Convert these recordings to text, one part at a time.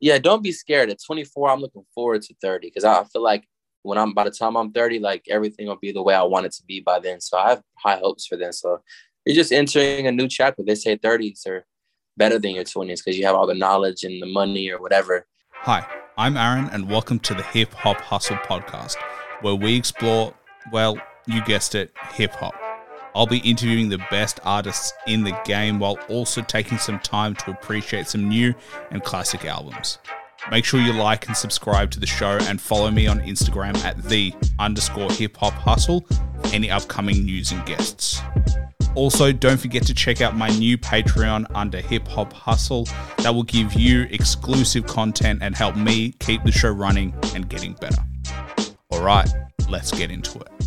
yeah, don't be scared. At 24, I'm looking forward to 30 because I feel like when I'm by the time I'm 30, like everything will be the way I want it to be by then. So I have high hopes for them. So you're just entering a new chapter. They say 30s are better than your 20s because you have all the knowledge and the money or whatever. Hi, I'm Aaron, and welcome to the Hip Hop Hustle podcast, where we explore, well, you guessed it, hip hop. I'll be interviewing the best artists in the game while also taking some time to appreciate some new and classic albums. Make sure you like and subscribe to the show and follow me on Instagram at the underscore hip hop hustle for any upcoming news and guests. Also, don't forget to check out my new Patreon under Hip Hop Hustle. That will give you exclusive content and help me keep the show running and getting better. All right, let's get into it.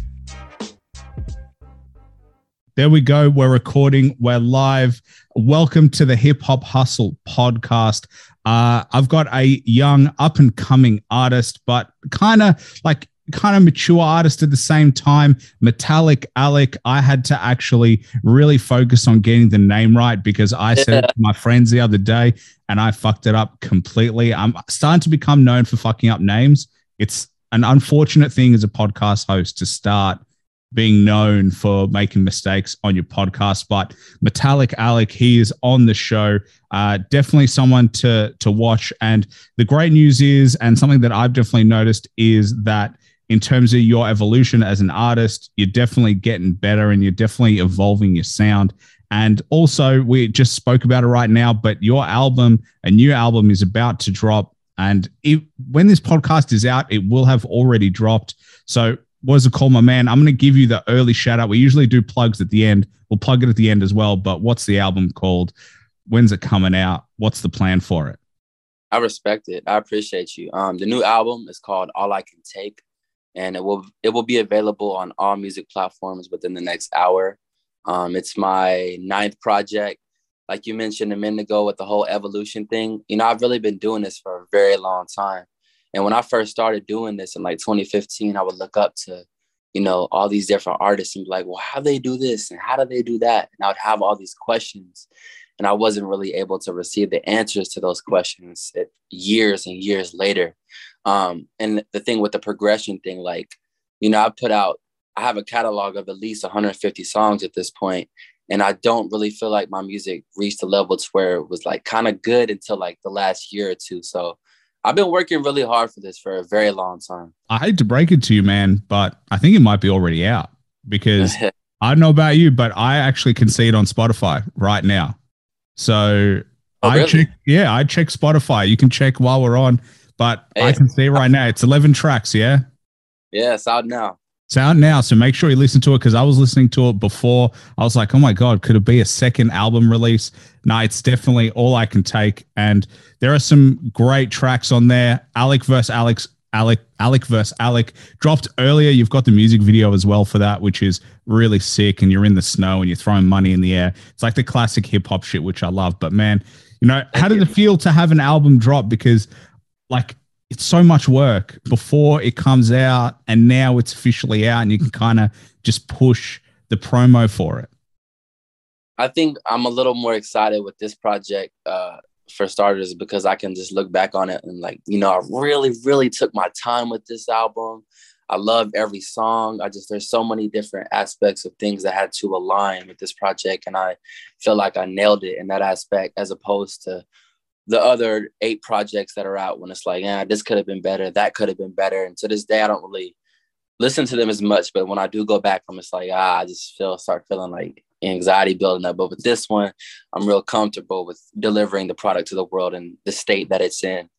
There we go. We're recording. We're live. Welcome to the Hip Hop Hustle podcast. Uh, I've got a young, up and coming artist, but kind of like kind of mature artist at the same time. Metallic Alec. I had to actually really focus on getting the name right because I said it to my friends the other day and I fucked it up completely. I'm starting to become known for fucking up names. It's an unfortunate thing as a podcast host to start being known for making mistakes on your podcast. But Metalecalec, he is on the show. Uh, definitely someone to to watch. And the great news is, and something that I've definitely noticed is that in terms of your evolution as an artist, you're definitely getting better and you're definitely evolving your sound. And also, we just spoke about it right now, but your album, a new album, is about to drop. And it, when this podcast is out, it will have already dropped. So what is it called, my man? I'm going to give you the early shout out. We usually do plugs at the end. We'll plug it at the end as well. But what's the album called? When's it coming out? What's the plan for it? I respect it. I appreciate you. Um, the new album is called All I Can Take, and it will it will be available on all music platforms within the next hour. Um, it's my ninth project. Like you mentioned a minute ago with the whole evolution thing, you know, I've really been doing this for a very long time. And when I first started doing this in like 2015, I would look up to, you know, all these different artists and be like, well, how do they do this? And how do they do that? And I would have all these questions. And I wasn't really able to receive the answers to those questions years and years later. Um, and the thing with the progression thing, like, you know, I put out, I have a catalog of at least 150 songs at this point, And I don't really feel like my music reached a level to where it was like kind of good until like the last year or two. So I've been working really hard for this for a very long time. I hate to break it to you, man, but I think it might be already out because I don't know about you, but I actually can see it on Spotify right now. So Oh, I really? check, yeah, I check Spotify. You can check while we're on, but I can see right now. It's 11 tracks. Yeah. Yeah, it's out now. It's out now. So make sure you listen to it because I was listening to it before. I was like, oh my God, could it be a second album release? No, it's definitely all I can take. And there are some great tracks on there. Alec versus Alex, Alec, Alec versus Alec dropped earlier. You've got the music video as well for that, which is really sick. And you're in the snow and you're throwing money in the air. It's like the classic hip hop shit, which I love. But man, you know, how did it feel to have an album drop? Because like it's so much work before it comes out and now it's officially out and you can kind of just push the promo for it. I think I'm a little more excited with this project uh, for starters because I can just look back on it and like, you know, I really, really took my time with this album. I love every song. I just there's so many different aspects of things that had to align with this project, and I feel like I nailed it in that aspect as opposed to the other eight projects that are out when it's like, yeah, this could have been better, that could have been better. And to this day, I don't really listen to them as much. But when I do go back from, it's like, ah, I just feel start feeling like anxiety building up. But with this one, I'm real comfortable with delivering the product to the world and the state that it's in.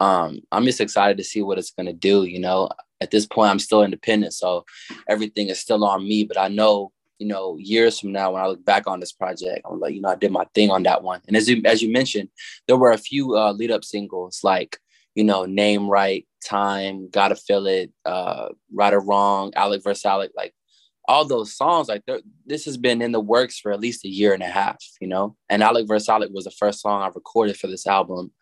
Um, I'm just excited to see what it's gonna do. You know, at this point, I'm still independent, so everything is still on me. But I know, you know, years from now, when I look back on this project, I'm like, you know, I did my thing on that one. And as you as you mentioned, there were a few uh, lead up singles like, you know, Name Right, Time, Gotta Feel It, uh, Right or Wrong, Alec versus Alec, like all those songs. Like this has been in the works for at least a year and a half, you know. And Alec versus Alec was the first song I recorded for this album,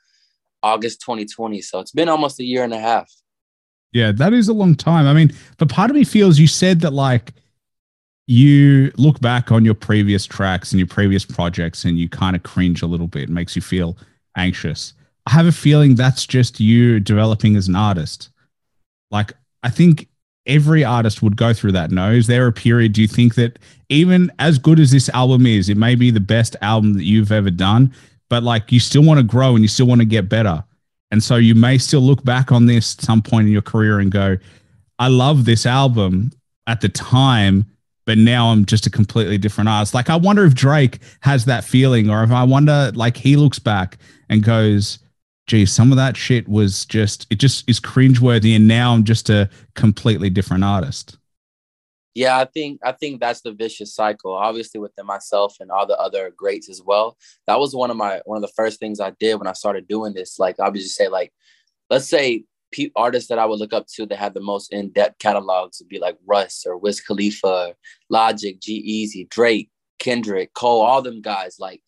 August 2020. So it's been almost a year and a half. Yeah, that is a long time. I mean, but part of me feels you said that like you look back on your previous tracks and your previous projects and you kind of cringe a little bit. It makes you feel anxious. I have a feeling that's just you developing as an artist. Like, I think every artist would go through that. No, is there a period? Do you think that even as good as this album is, it may be the best album that you've ever done, but like you still want to grow and you still want to get better. And so you may still look back on this at some point in your career and go, I love this album at the time, but now I'm just a completely different artist. Like I wonder if Drake has that feeling, or if I wonder like he looks back and goes, gee, some of that shit was just it just is cringeworthy, and now I'm just a completely different artist. Yeah, I think I think that's the vicious cycle. Obviously, within myself and all the other greats as well. That was one of my one of the first things I did when I started doing this. Like I would just say, like, let's say artists that I would look up to that had the most in depth catalogs would be like Russ or Wiz Khalifa, Logic, G-Eazy, Drake, Kendrick, Cole, all them guys. Like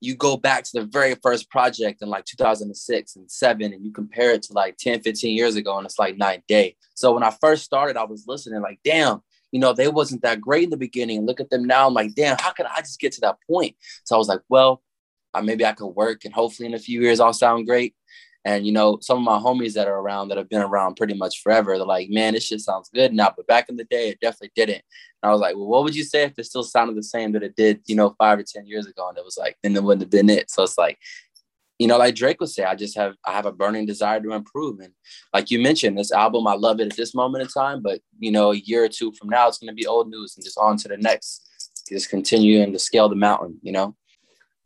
you go back to the very first project in like 2006 and 7 and you compare it to like 10 15 years ago and it's like night day. So when i first started i was listening like damn you know they wasn't that great in the beginning. Look at them now. I'm like damn how could i just get to that point? So i was like well maybe i could work and hopefully in a few years i'll sound great and you know, some of my homies that are around that have been around pretty much forever, they're like, man, this shit sounds good now. But back in the day, it definitely didn't. And I was like, well, what would you say if it still sounded the same that it did, you know, five or ten years ago? And it was like, then it wouldn't have been it. So it's like, you know, like Drake would say, I just have I have a burning desire to improve. And like you mentioned, this album, I love it at this moment in time, but you know, a year or two from now, it's gonna be old news and just on to the next. Just continuing to scale the mountain, you know.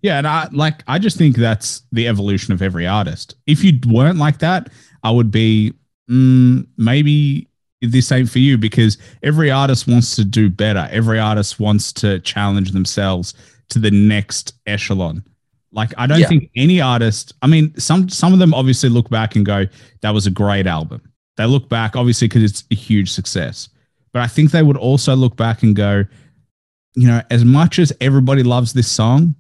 Yeah, and I like I just think that's the evolution of every artist. If you weren't like that, I would be mm, maybe this ain't for you because every artist wants to do better. Every artist wants to challenge themselves to the next echelon. Like I don't yeah. think any artist, I mean, some some of them obviously look back and go, that was a great album. They look back obviously because it's a huge success. But I think they would also look back and go, you know, as much as everybody loves this song,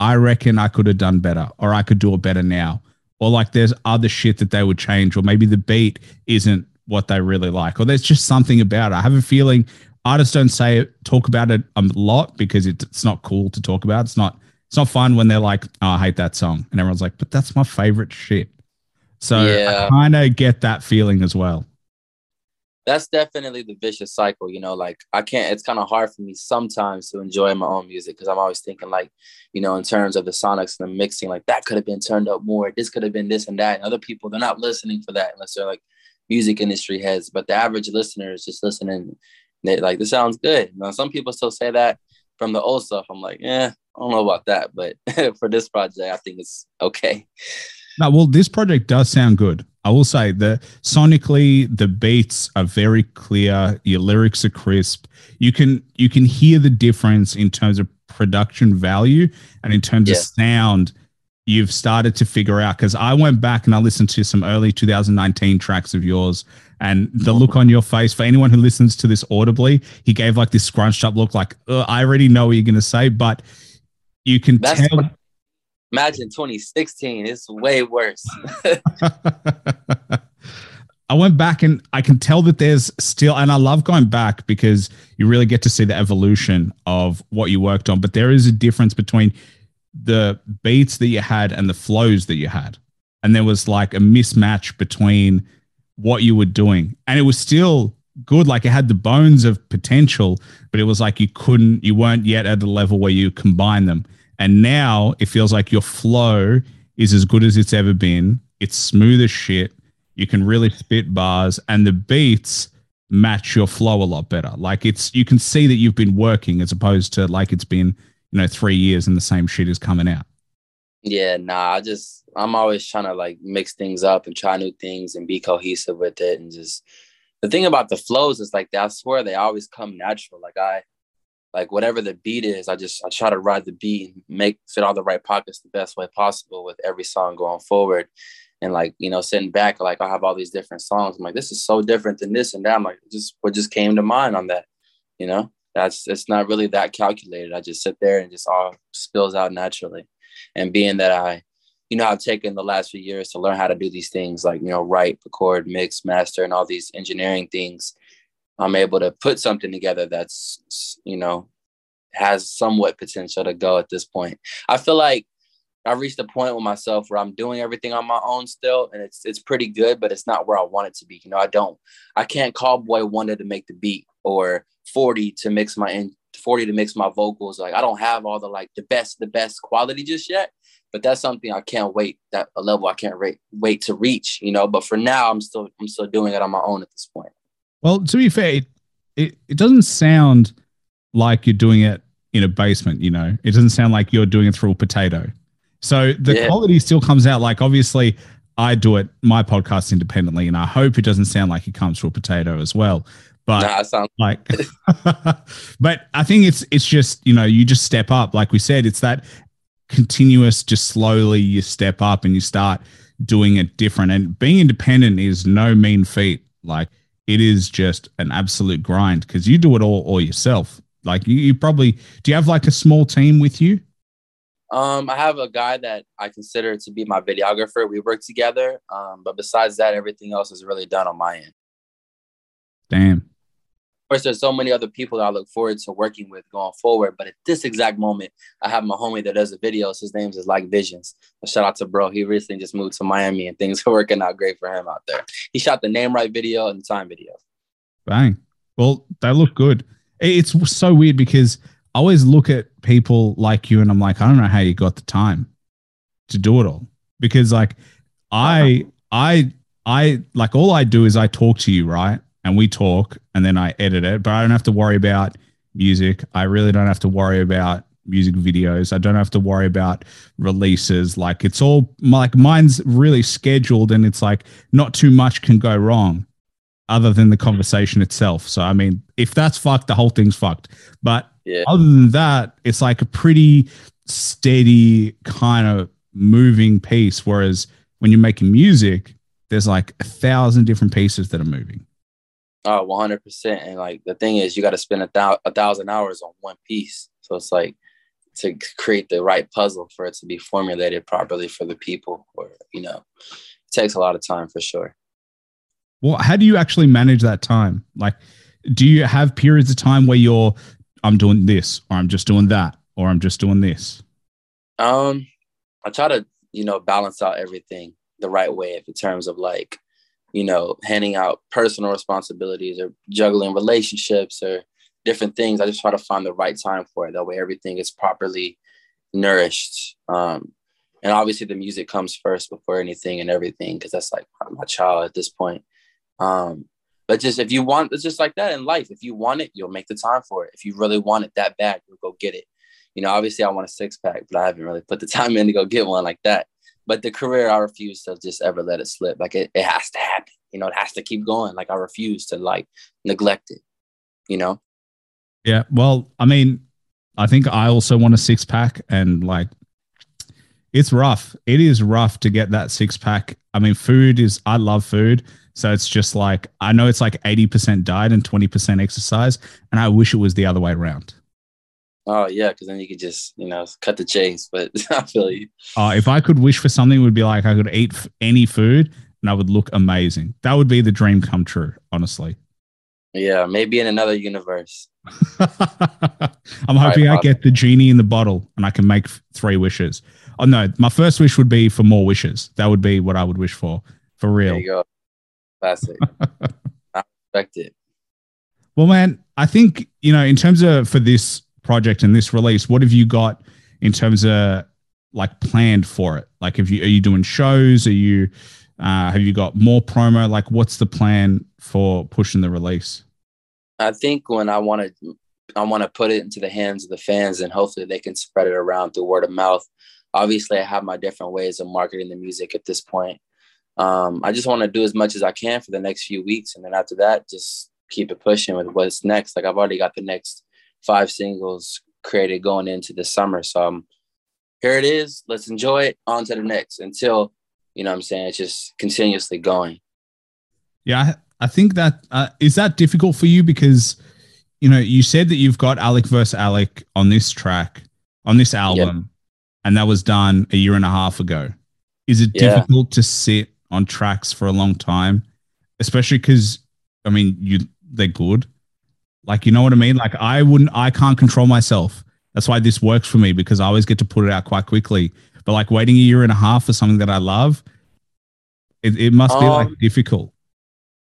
I reckon I could have done better or I could do it better now. Or like there's other shit that they would change, or maybe the beat isn't what they really like, or there's just something about it. I have a feeling artists don't say it, talk about it a lot because it's not cool to talk about. It's not it's not fun when they're like, oh, I hate that song. And everyone's like, but that's my favorite shit. So yeah. I kind of get that feeling as well that's definitely the vicious cycle you know like i can't it's kind of hard for me sometimes to enjoy my own music because i'm always thinking like you know in terms of the sonics and the mixing like that could have been turned up more this could have been this and that and other people they're not listening for that unless they're like music industry heads but the average listener is just listening they like this sounds good. Know, some people still say that from the old stuff i'm like yeah i don't know about that but for this project i think it's okay no well this project does sound good I will say that sonically the beats are very clear, your lyrics are crisp. You can you can hear the difference in terms of production value and in terms yeah. of sound you've started to figure out because I went back and I listened to some early 2019 tracks of yours and the mm-hmm. look on your face for anyone who listens to this audibly, he gave like this scrunched up look like uh, I already know what you're going to say, but you can That's tell. What- Imagine 2016. It's way worse. I went back and I can tell that there's still, and I love going back because you really get to see the evolution of what you worked on. But there is a difference between the beats that you had and the flows that you had. And there was like a mismatch between what you were doing. And it was still good. Like it had the bones of potential, but it was like you couldn't, you weren't yet at the level where you combine them. And now it feels like your flow is as good as it's ever been. It's smooth as shit. You can really spit bars, and the beats match your flow a lot better. Like it's you can see that you've been working as opposed to like it's been you know three years and the same shit is coming out. Yeah, nah. I just I'm always trying to like mix things up and try new things and be cohesive with it and just the thing about the flows is like I swear they always come natural. Like I like whatever the beat is, I just I try to ride the beat and make fit all the right pockets the best way possible with every song going forward. And like, you know, sitting back, like I have all these different songs. I'm like, this is so different than this and that. I'm like, just what just came to mind on that, you know? That's it's not really that calculated. I just sit there and just all spills out naturally. And being that I, you know, I've taken the last few years to learn how to do these things like, you know, write, record, mix, master, and all these engineering things I'm able to put something together that's, you know, has somewhat potential to go at this point. I feel like I've reached a point with myself where I'm doing everything on my own still, and it's it's pretty good, but it's not where I want it to be. You know, I don't, I can't call Boi-1da to make the beat or 40 to mix my in 40 to mix my vocals. Like I don't have all the like the best, the best quality just yet, but that's something I can't wait that a level I can't wait wait to reach. You know, but for now, I'm still I'm still doing it on my own at this point. Well, to be fair, it, it, it doesn't sound like you're doing it in a basement. You know, it doesn't sound like you're doing it through a potato. So the yeah. quality still comes out. Like obviously, I do it my podcast independently, and I hope it doesn't sound like it comes through a potato as well. But nah, sounds- like, but I think it's it's just you know you just step up. Like we said, it's that continuous, just slowly you step up and you start doing it different. And being independent is no mean feat. Like it is just an absolute grind because you do it all all yourself. Like you, you probably do you have like a small team with you? Um, I have a guy that I consider to be my videographer. We work together. Um, but besides that, everything else is really done on my end. Damn. Course, there's so many other people that I look forward to working with going forward. But at this exact moment, I have my homie that does the videos. His name is Like Visions. A shout out to bro. He recently just moved to Miami and things are working out great for him out there. He shot the name right video and the time video. Bang. Well, they look good. It's so weird because I always look at people like you and I'm like, I don't know how you got the time to do it all. Because like I uh-huh. I I like all I do is I talk to you, right? And we talk and then I edit it, but I don't have to worry about music. I really don't have to worry about music videos. I don't have to worry about releases. Like it's all like mine's really scheduled and it's like not too much can go wrong other than the conversation itself. So I mean, if that's fucked, the whole thing's fucked. But yeah. other than that, it's like a pretty steady kind of moving piece. Whereas when you're making music, there's like a thousand different pieces that are moving. Oh, 100%. And like the thing is, you got to spend a, thou- a thousand hours on one piece. So it's like to create the right puzzle for it to be formulated properly for the people, or, you know, it takes a lot of time for sure. Well, how do you actually manage that time? Like, do you have periods of time where you're, I'm doing this, or I'm just doing that, or I'm just doing this? Um, I try to, you know, balance out everything the right way in terms of like, you know, handing out personal responsibilities or juggling relationships or different things. I just try to find the right time for it. That way everything is properly nourished. Um, and obviously the music comes first before anything and everything, because that's like my child at this point. Um, but just if you want, it's just like that in life. If you want it, you'll make the time for it. If you really want it that bad, you'll go get it. You know, obviously I want a six pack, but I haven't really put the time in to go get one like that. But the career, I refuse to just ever let it slip. Like it, it has to happen. You know, it has to keep going. Like I refuse to like neglect it. You know. Yeah. Well, I mean, I think I also want a six pack, and like, it's rough. It is rough to get that six pack. I mean, food is. I love food so it's just like I know it's like 80% diet and 20% exercise, and I wish it was the other way around. Oh yeah, because then you could just you know cut the chase. But I feel you. Uh, if I could wish for something, it would be like I could eat any food and I would look amazing. That would be the dream come true, honestly. Yeah, maybe in another universe. I'm hoping right, I get the genie in the bottle and I can make three wishes. Oh no, my first wish would be for more wishes. That would be what I would wish for, for real. There you go. Classic. I respect it. Well, man, I think, you know, in terms of for this project and this release, what have you got in terms of like planned for it? Like, have you, are you doing shows? Are you, uh, have you got more promo? Like, what's the plan for pushing the release? I think when I want to, I want to put it into the hands of the fans and hopefully they can spread it around through word of mouth. Obviously, I have my different ways of marketing the music at this point um, I just want to do as much as I can for the next few weeks, and then after that, just keep it pushing with what's next. Like I've already got the next five singles created going into the summer, so um, here it is. Let's enjoy it. On to the next until you know what I'm saying it's just continuously going. Yeah, I think that uh, is that difficult for you because you know you said that you've got Alec versus Alec on this track on this album, yep. and that was done a year and a half ago. Is it yeah. difficult to sit on tracks for a long time, especially because I mean you they're good. Like you know what I mean? Like I wouldn't I can't control myself. That's why this works for me because I always get to put it out quite quickly. but like waiting a year and a half for something that I love, it, it must be like Um, difficult.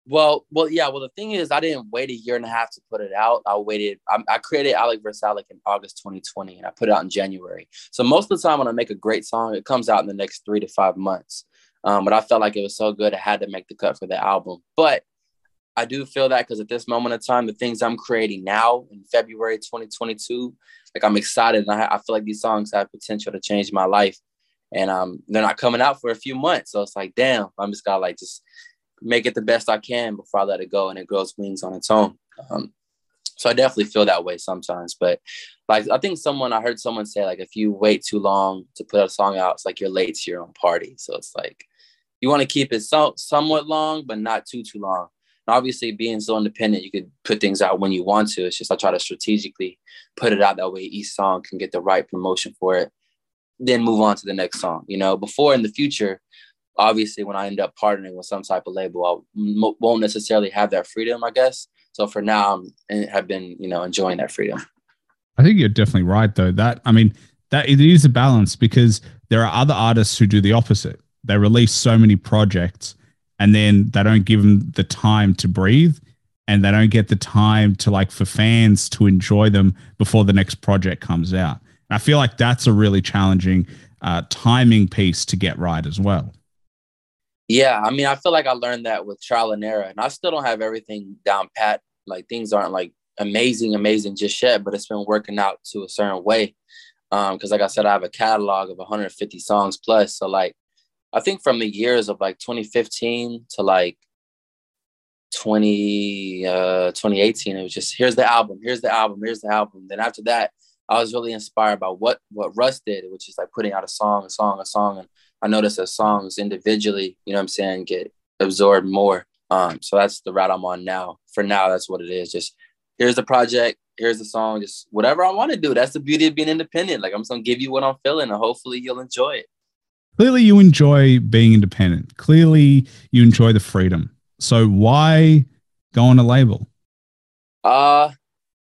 Well, well, yeah. Well, the thing is, I didn't wait a year and a half to put it out. I waited. I, I created Alec vs. Alec in August 2020, and I put it out in January. So most of the time, when I make a great song, it comes out in the next three to five months. Um, but I felt like it was so good, I had to make the cut for the album. But I do feel that because at this moment in time, the things I'm creating now in February 2022, like I'm excited, and I, I feel like these songs have potential to change my life. And um, they're not coming out for a few months, so it's like, damn, I'm just gotta like just make it the best I can before I let it go and it grows wings on its own. Um, so I definitely feel that way sometimes. But like I think someone I heard someone say like if you wait too long to put a song out, it's like you're late to your own party. So it's like you want to keep it so, somewhat long, but not too too long. Obviously, being so independent, you could put things out when you want to. It's just I try to strategically put it out that way each song can get the right promotion for it, then move on to the next song. You know, before in the future, obviously when I end up partnering with some type of label, I m- won't necessarily have that freedom, I guess. So for now, I'm eh, have been you know enjoying that freedom. I think you're definitely right, though. That I mean, that it is a balance because there are other artists who do the opposite. They release so many projects, and then they don't give them the time to breathe, and they don't get the time to like for fans to enjoy them before the next project comes out. And I feel like that's a really challenging uh, timing piece to get right as well. Yeah, I mean, I feel like I learned that with trial and error, and I still don't have everything down pat. Like things aren't like amazing, amazing just yet, but it's been working out to a certain way. Um, because like I said, I have a catalog of 150 songs plus. So like, I think from the years of like 2015 to like 20 uh 2018, it was just here's the album, here's the album, here's the album. Then after that, I was really inspired by what what Russ did, which is like putting out a song, a song, a song, and I noticed that songs individually, you know what I'm saying, get absorbed more. Um, so that's the route I'm on now. For now, that's what it is. Just here's the project, here's the song, just whatever I want to do. That's the beauty of being independent. Like I'm just gonna give you what I'm feeling, and hopefully you'll enjoy it. Clearly, you enjoy being independent. Clearly, you enjoy the freedom. So why go on a label? Uh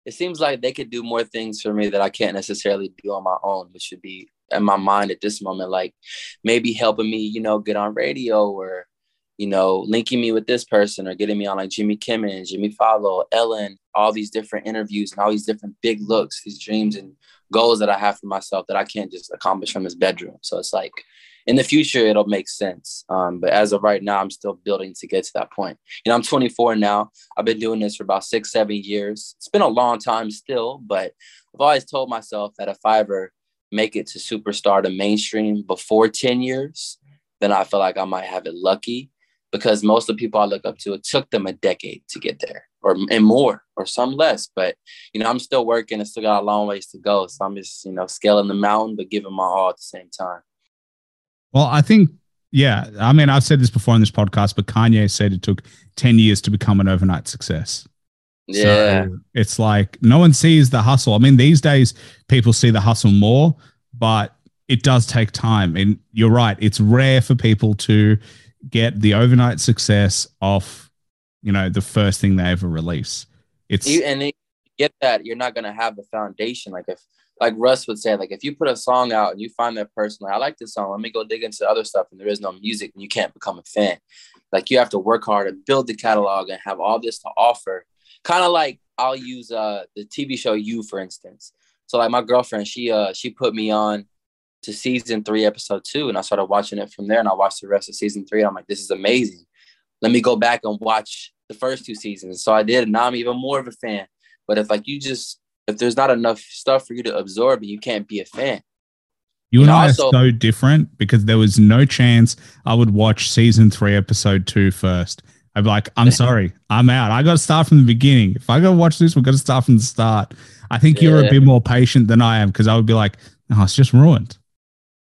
it seems like they could do more things for me that I can't necessarily do on my own, which should be in my mind at this moment, like maybe helping me, you know, get on radio or, you know, linking me with this person or getting me on like Jimmy Kimmel, Jimmy Fallon, Ellen, all these different interviews and all these different big looks, these dreams and goals that I have for myself that I can't just accomplish from this bedroom. So it's like in the future, it'll make sense. Um, but as of right now, I'm still building to get to that point. You know, I'm 24 now. I've been doing this for about six, seven years. It's been a long time still, but I've always told myself that if I ever make it to superstar to mainstream before 10 years, then I feel like I might have it lucky because most of the people I look up to, it took them a decade to get there or and more or some less. But you know, I'm still working and still got a long ways to go. So I'm just, you know, scaling the mountain, but giving my all at the same time. Well, I think, yeah. I mean, I've said this before in this podcast, but Kanye said it took 10 years to become an overnight success. Yeah. So it's like no one sees the hustle. I mean, these days people see the hustle more, but it does take time. And you're right. It's rare for people to get the overnight success off, you know, the first thing they ever release. It's You, and you get that you're not gonna have the foundation. Like if like Russ would say, like if you put a song out and you find that person, like I like this song, let me go dig into other stuff, and there is no music, and you can't become a fan. Like you have to work hard and build the catalog and have all this to offer. Kind of like I'll use uh the TV show You, for instance. So like my girlfriend, she uh she put me on to season three, episode two, and I started watching it from there, and I watched the rest of season three. And I'm like, this is amazing. Let me go back and watch the first two seasons. So I did, and now I'm even more of a fan. But if like you just if there's not enough stuff for you to absorb, you can't be a fan. You and And I also- are so different because there was no chance I would watch season three, episode two first. I'd be like, I'm sorry, I'm out. I got to start from the beginning. If I got to watch this, we've got to start from the start. I think you're a bit more patient than I am because I would be like, oh, it's just ruined.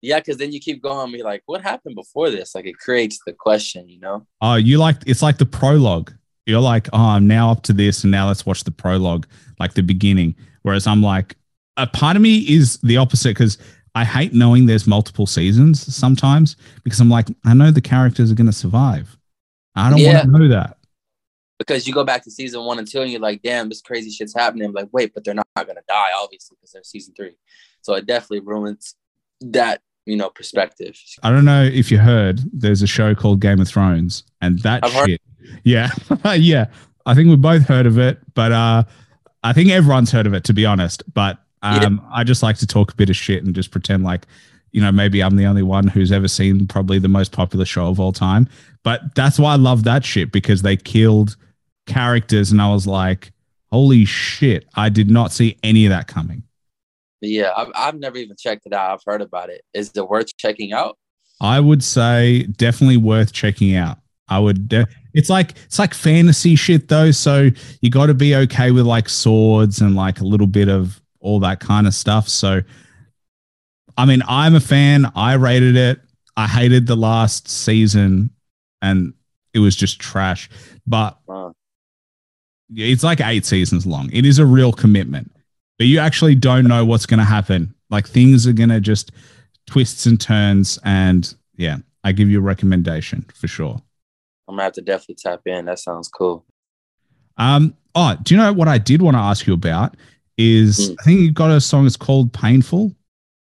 Yeah, because then you keep going, be like, what happened before this? Like it creates the question, you know? Oh, you like it's like the prologue. You're like, oh, I'm now up to this, and now let's watch the prologue, like the beginning. Whereas I'm like, a part of me is the opposite because I hate knowing there's multiple seasons sometimes because I'm like, I know the characters are going to survive. I don't Yeah. want to know that. Because you go back to season one and two, and you're like, damn, this crazy shit's happening. I'm like, wait, but they're not, gonna die, obviously, because they're season three. So it definitely ruins that you know perspective. I don't know if you heard. There's a show called Game of Thrones, and that I've heard- Yeah, yeah. I think we both heard of it, but uh, I think everyone's heard of it to be honest. But um, I just like to talk a bit of shit and just pretend like, you know, maybe I'm the only one who's ever seen probably the most popular show of all time. But that's why I love that shit because they killed characters, and I was like, holy shit! I did not see any of that coming. Yeah, I've, I've never even checked it out. I've heard about it. Is it worth checking out? I would say definitely worth checking out. I would. De- it's like it's like fantasy shit though, so you got to be okay with like swords and like a little bit of all that kind of stuff. So, I mean, I'm a fan. I rated it. I hated the last season, and it was just trash. But Uh, it's like eight seasons long. It is a real commitment, but you actually don't know what's going to happen. Like things are going to just twists and turns. And yeah, I give you a recommendation for sure. I'm gonna have to definitely tap in. That sounds cool. Um, oh, do you know what I did want to ask you about? Is Mm. I think you got a song. It's called "Painful."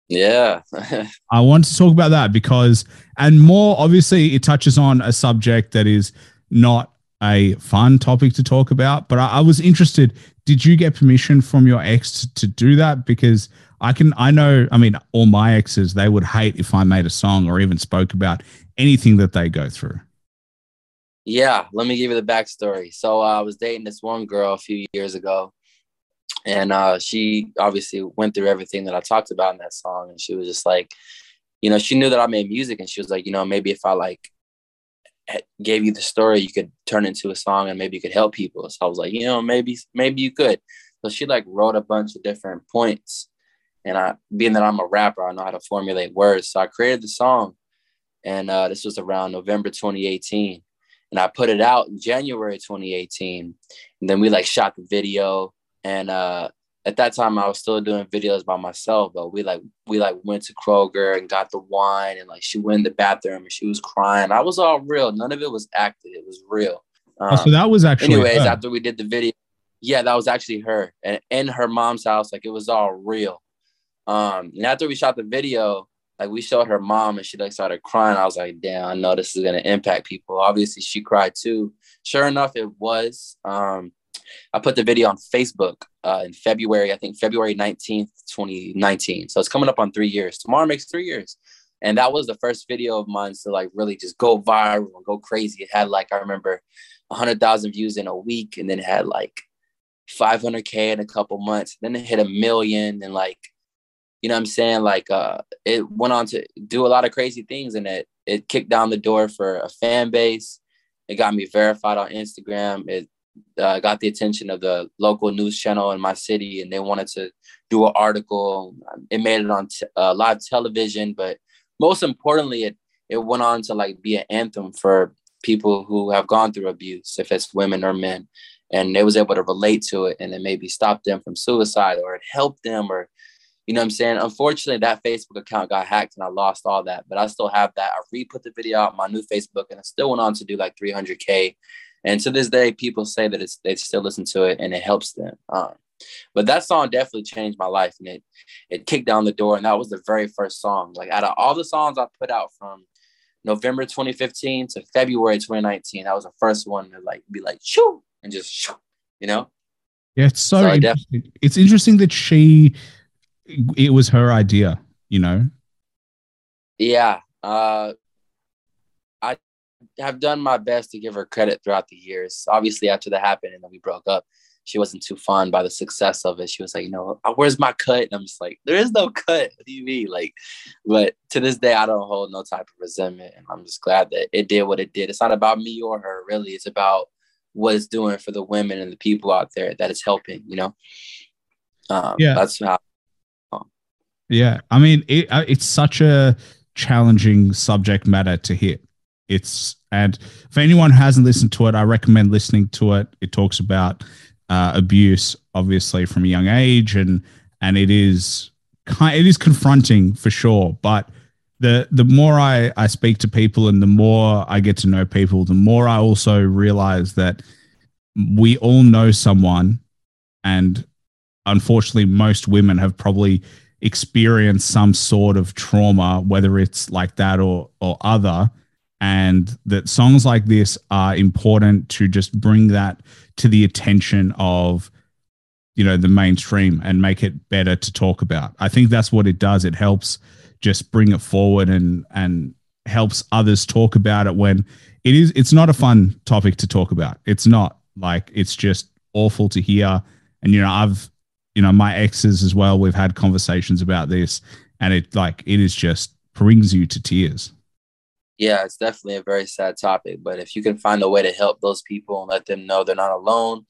Yeah, I want to talk about that because, and more obviously, it touches on a subject that is not a fun topic to talk about. But I, I was interested. Did you get permission from your ex to, to do that? Because I can, I know, I mean, all my exes, they would hate if I made a song or even spoke about anything that they go through. Yeah. Let me give you the backstory. So uh, I was dating this one girl a few years ago, and uh, she obviously went through everything that I talked about in that song, and she was just like, you know, she knew that I made music, and she was like, you know, maybe if I like gave you the story, you could turn it into a song, and maybe you could help people. So I was like, you know, maybe maybe you could. So she like wrote a bunch of different points, and I, being that I'm a rapper, I know how to formulate words. So I created the song, and uh, this was around November 2018, and I put it out in January 2018, and then we like shot the video, and uh, at that time I was still doing videos by myself, but we like we like went to Kroger and got the wine, and like she went in the bathroom and she was crying. I was all real. None of it was acted. It was real. Oh, so that was actually. anyways, her. after we did the video, yeah, that was actually her, and in her mom's house, like it was all real. Um, and after we shot the video, like we showed her mom, and she like started crying. I was like, damn, I know this is gonna impact people. Obviously, she cried too. Sure enough, it was. Um, I put the video on Facebook uh, in February, I think February 19th, 2019. So it's coming up on three years. Tomorrow makes three years. And that was the first video of mine to like really just go viral and go crazy. It had like, I remember 100,000 views in a week and then it had like 500K in a couple months. Then it hit a million and like, you know what I'm saying? Like uh, it went on to do a lot of crazy things and it, it kicked down the door for a fan base. It got me verified on Instagram. It uh, got the attention of the local news channel in my city, and they wanted to do an article. It made it on t- uh, live television, but most importantly, it it went on to like be an anthem for people who have gone through abuse, if it's women or men, and they was able to relate to it, and it maybe stopped them from suicide, or it helped them, or you know what I'm saying? Unfortunately, that Facebook account got hacked and I lost all that, but I still have that. I re-put the video out on my new Facebook and it still went on to do like 300K. And to this day, people say that it's they still listen to it and it helps them. Um, but that song definitely changed my life and it it kicked down the door. And that was the very first song. Like out of all the songs I put out from November 2015 to February 2019, that was the first one to like be like shoo and just shoo, you know? Yeah, it's so, So I interesting. it's interesting that she it was her idea, you know. Yeah. Uh I have done my best to give her credit throughout the years. Obviously, after that happened and then we broke up, she wasn't too fond by the success of it. She was like, you know, "Uh, where's my cut? And I'm just like, there is no cut. What do you mean? Like, but to this day, I don't hold no type of resentment. And I'm just glad that it did what it did. It's not about me or her, really. It's about what it's doing for the women and the people out there that it's helping, you know? Um, Yeah. That's how Yeah, I mean, it, uh, it's such a challenging subject matter to hit. It's and for anyone who hasn't listened to it, I recommend listening to it. It talks about uh, abuse, obviously from a young age, and and it is kind, it is confronting for sure. But the the more I I speak to people, and the more I get to know people, the more I also realize that we all know someone, and unfortunately, most women have probably experience some sort of trauma, whether it's like that or or other, and that songs like this are important to just bring that to the attention of you know the mainstream and make it better to talk about. I think that's what it does. It helps just bring it forward and and helps others talk about it when it is it's not a fun topic to talk about. It's not like it's just awful to hear. And you know, I've you know, my exes as well, we've had conversations about this and it like it is just brings you to tears. Yeah, it's definitely a very sad topic. But if you can find a way to help those people and let them know they're not alone,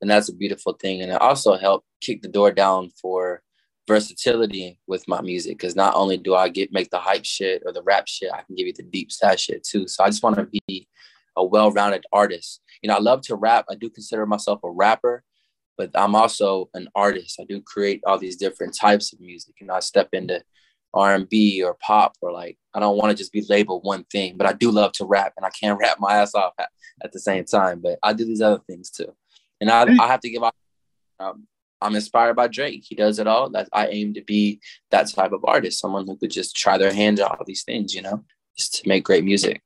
then that's a beautiful thing. And it also helped kick the door down for versatility with my music because not only do I get make the hype shit or the rap shit, I can give you the deep sad shit too. So I just want to be a well-rounded artist. You know, I love to rap. I do consider myself a rapper, but I'm also an artist. I do create all these different types of music. You know, I step into R&B or pop or like I don't want to just be labeled one thing, but I do love to rap and I can't rap my ass off at, at the same time. But I do these other things too, and I, I have to give out. Um, I'm inspired by Drake. He does it all. That I aim to be that type of artist, someone who could just try their hand at all these things, you know, just to make great music.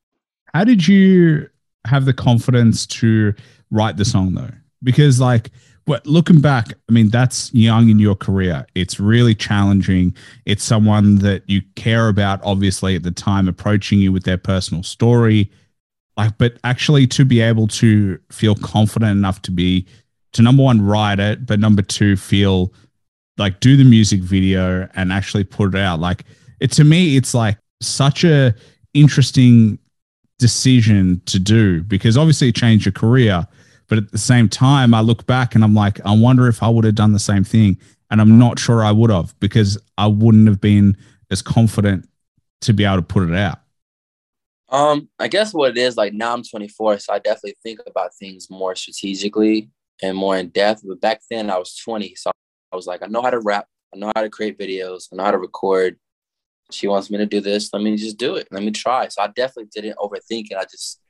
How did you have the confidence to write the song though? Because like but looking back, I mean, that's young in your career. It's really challenging. It's someone that you care about, obviously, at the time, approaching you with their personal story. Like, but actually to be able to feel confident enough to be to number one, write it, but number two, feel like do the music video and actually put it out. Like it to me, it's like such a interesting decision to do because obviously it changed your career. But at the same time, I look back and I'm like, I wonder if I would have done the same thing. And I'm not sure I would have because I wouldn't have been as confident to be able to put it out. Um, I guess what it is like now I'm 24, so I definitely think about things more strategically and more in depth. But back then I was 20. So I was like, I know how to rap. I know how to create videos. I know how to record. She wants me to do this. Let me just do it. Let me try. So I definitely didn't overthink it. I just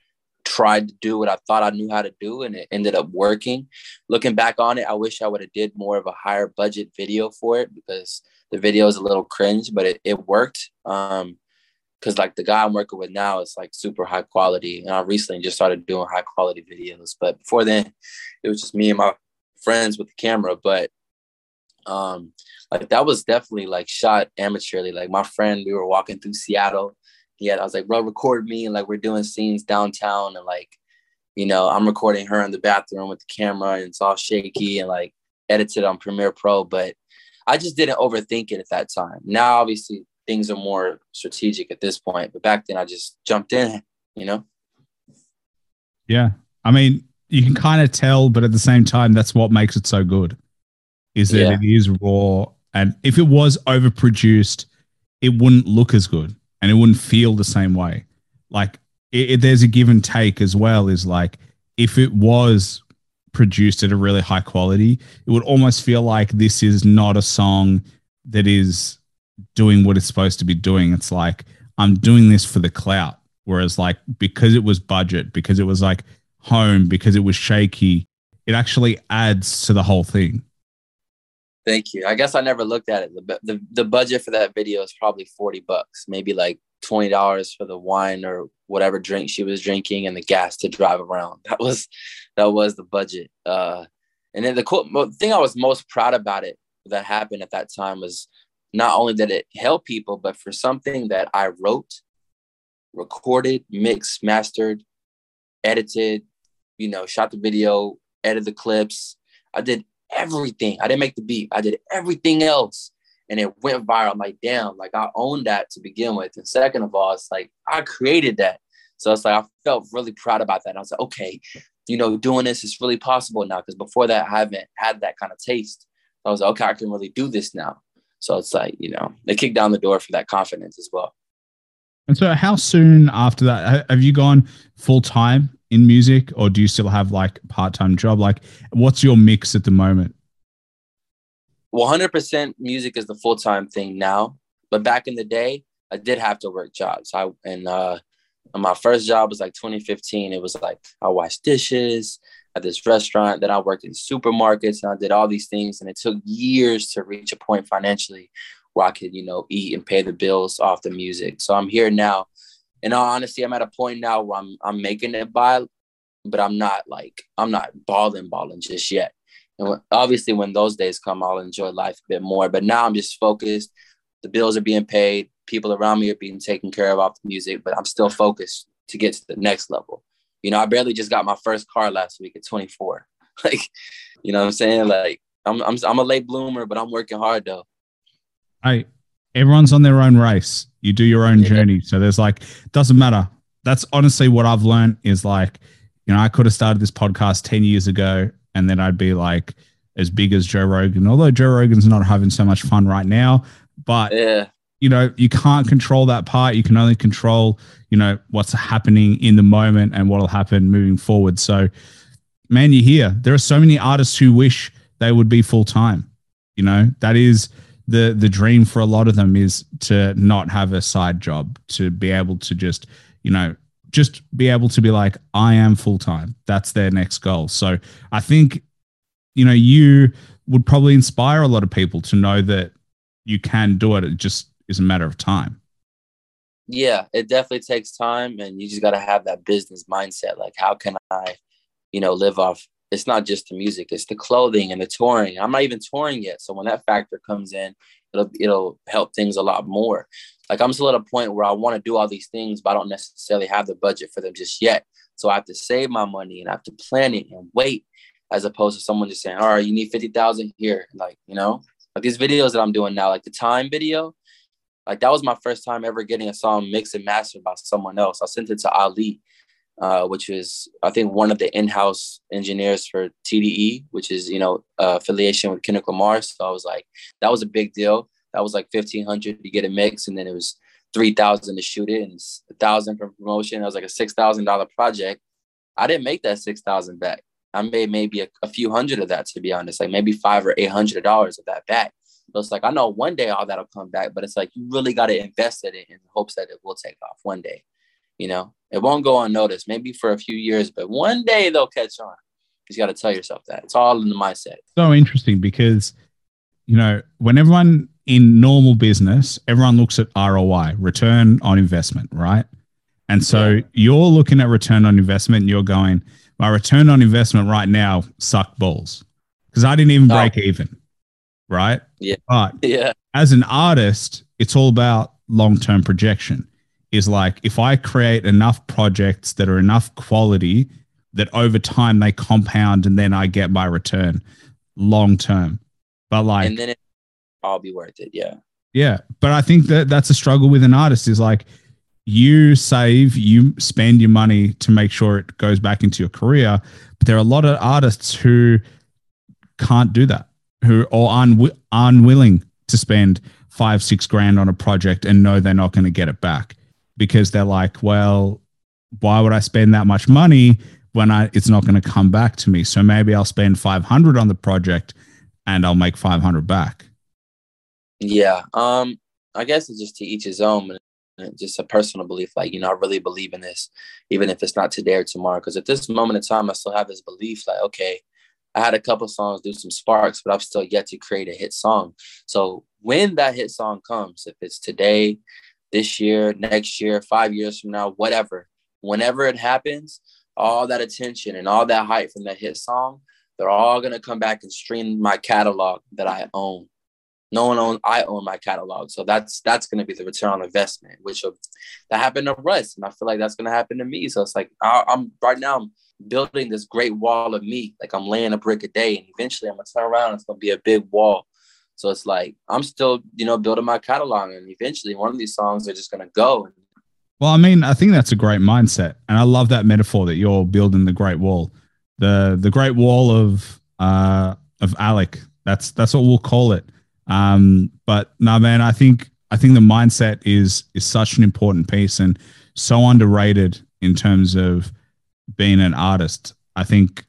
tried to do what I thought I knew how to do and it ended up working. Looking back on it, I wish I would have did more of a higher budget video for it because the video is a little cringe, but it, it worked. Um, because like the guy I'm working with now is like super high quality, and I recently just started doing high quality videos. But before then, it was just me and my friends with the camera. But um, like that was definitely like shot amateurly. Like my friend, we were walking through Seattle. Yeah, I was like, bro, record me, and like we're doing scenes downtown, and like, you know, I'm recording her in the bathroom with the camera, and it's all shaky and like edited on Premiere Pro. But I just didn't overthink it at that time. Now, obviously, things are more strategic at this point. But back then, I just jumped in, you know? Yeah. I mean, you can kind of tell, but at the same time, that's what makes it so good is that yeah. it is raw. And if it was overproduced, it wouldn't look as good and it wouldn't feel the same way. Like, it, it, there's a give and take as well, is like, if it was produced at a really high quality, it would almost feel like this is not a song that is doing what it's supposed to be doing. It's like I'm doing this for the clout. Whereas like because it was budget, because it was like home, because it was shaky, it actually adds to the whole thing. Thank you. I guess I never looked at it. The, the, the budget for that video is probably 40 bucks, maybe like $20 for the wine or whatever drink she was drinking and the gas to drive around. That was, that was the budget. Uh, and then the cool thing I was most proud about it that happened at that time was not only did it help people, but for something that I wrote, recorded, mixed, mastered, edited, you know, shot the video, edited the clips. I did everything. I didn't make the beat. I did everything else. And it went viral. I'm like, damn, like I owned that to begin with. And second of all, it's like I created that. So it's like I felt really proud about that. And I was like, okay, you know, doing this is really possible now. Because before that, I haven't had that kind of taste. I was like, okay, I can really do this now. So it's like, you know, they kick down the door for that confidence as well. And so, how soon after that have you gone full time in music, or do you still have like part time job? Like, what's your mix at the moment? 100% music is the full time thing now, but back in the day, I did have to work jobs. I and uh, my first job was like 2015. It was like I washed dishes, at this restaurant. Then I worked in supermarkets and I did all these things. And it took years to reach a point financially where I could, you know, eat and pay the bills off the music. So I'm here now. In all honesty, I'm at a point now where I'm I'm making it by, but I'm not like I'm not balling balling just yet. And obviously, when those days come, I'll enjoy life a bit more. But now I'm just focused. The bills are being paid. People around me are being taken care of off the music, but I'm still focused to get to the next level. You know, I barely just got my first car last week at 24. Like, you know what I'm saying? Like, I'm, I'm, I'm a late bloomer, but I'm working hard though. I, everyone's on their own race. You do your own yeah. journey. So there's like, doesn't matter. That's honestly what I've learned is like, you know, I could have started this podcast 10 years ago and then I'd be like as big as Joe Rogan. Although Joe Rogan's not having so much fun right now, but yeah. you know, you can't control that part. You can only control, you know, what's happening in the moment and what'll happen moving forward. So, man, you hear there are so many artists who wish they would be full time. You know, that is the the dream for a lot of them is to not have a side job, to be able to just, you know, just be able to be like, I am full time. That's their next goal. So I think, you know, you would probably inspire a lot of people to know that you can do it. It just is a matter of time. Yeah, it definitely takes time. And you just got to have that business mindset. Like, how can I, you know, live off? It's not just the music, it's the clothing and the touring. I'm not even touring yet. So when that factor comes in, it'll, it'll help things a lot more like I'm still at a point where I want to do all these things, but I don't necessarily have the budget for them just yet. So I have to save my money and I have to plan it and wait, as opposed to someone just saying, "All right, you need fifty thousand here." Like you know, like these videos that I'm doing now, like the time video, like that was my first time ever getting a song mixed and mastered by someone else. I sent it to Ali, uh, which is I think one of the in-house engineers for TDE, which is you know uh, affiliation with Kendrick Lamar. So I was like, that was a big deal that was like fifteen hundred to get a mix, and then it was three thousand to shoot it, and a thousand for promotion. It was like a six thousand dollar project. I didn't make that six thousand back. I made maybe a, a, few hundred of that, to be honest, like maybe five or eight hundred dollars of that back. So it's like I know one day all that'll come back, but it's like you really got to invest in it in hopes that it will take off one day. You know, it won't go unnoticed, maybe for a few years, but one day they'll catch on. You just got to tell yourself that. It's all in the mindset. So interesting because, you know, when everyone in normal business, everyone looks at ROI, return on investment, right? And so yeah. you're looking at return on investment and you're going, my return on investment right now suck balls because I didn't even break even, right? Yeah. But yeah. as an artist, it's all about long term projection. Is like if I create enough projects that are enough quality that over time they compound and then I get my return long term. But like, and then it all be worth it. Yeah. Yeah. But I think that that's a struggle with an artist is like you save, you spend your money to make sure it goes back into your career. But there are a lot of artists who can't do that, who or are unwi- unwilling to spend five, six grand on a project and know they're not going to get it back because they're like, well, why would I spend that much money when I it's not going to come back to me? So maybe I'll spend 500 on the project and I'll make 500 back. Yeah. Um, I guess it's just to each his own and just a personal belief. Like, you know, I really believe in this, even if it's not today or tomorrow. Because at this moment in time, I still have this belief like, okay, I had a couple songs do some sparks, but I've still yet to create a hit song. So when that hit song comes, if it's today, this year, next year, five years from now, whatever, whenever it happens, all that attention and all that hype from that hit song, they're all gonna come back and stream my catalog that I own. No one owns i own my catalog. So that's that's to be the return on investment which will, that happened to russ and i feel like that's to happen to me. So it's like I, i'm right now i'm building this great wall of me. Like i'm laying a brick a day and eventually i'm to turn around it's to be a big wall so it's like i'm still you know building my catalog and eventually one of these songs are just going to go. Well i mean i think that's a great mindset and i love that metaphor that you're building the great wall. The the great wall of uh of alec. That's that's what we'll call it. Um, but no, man, I think I think the mindset is is such an important piece and so underrated in terms of being an artist. I think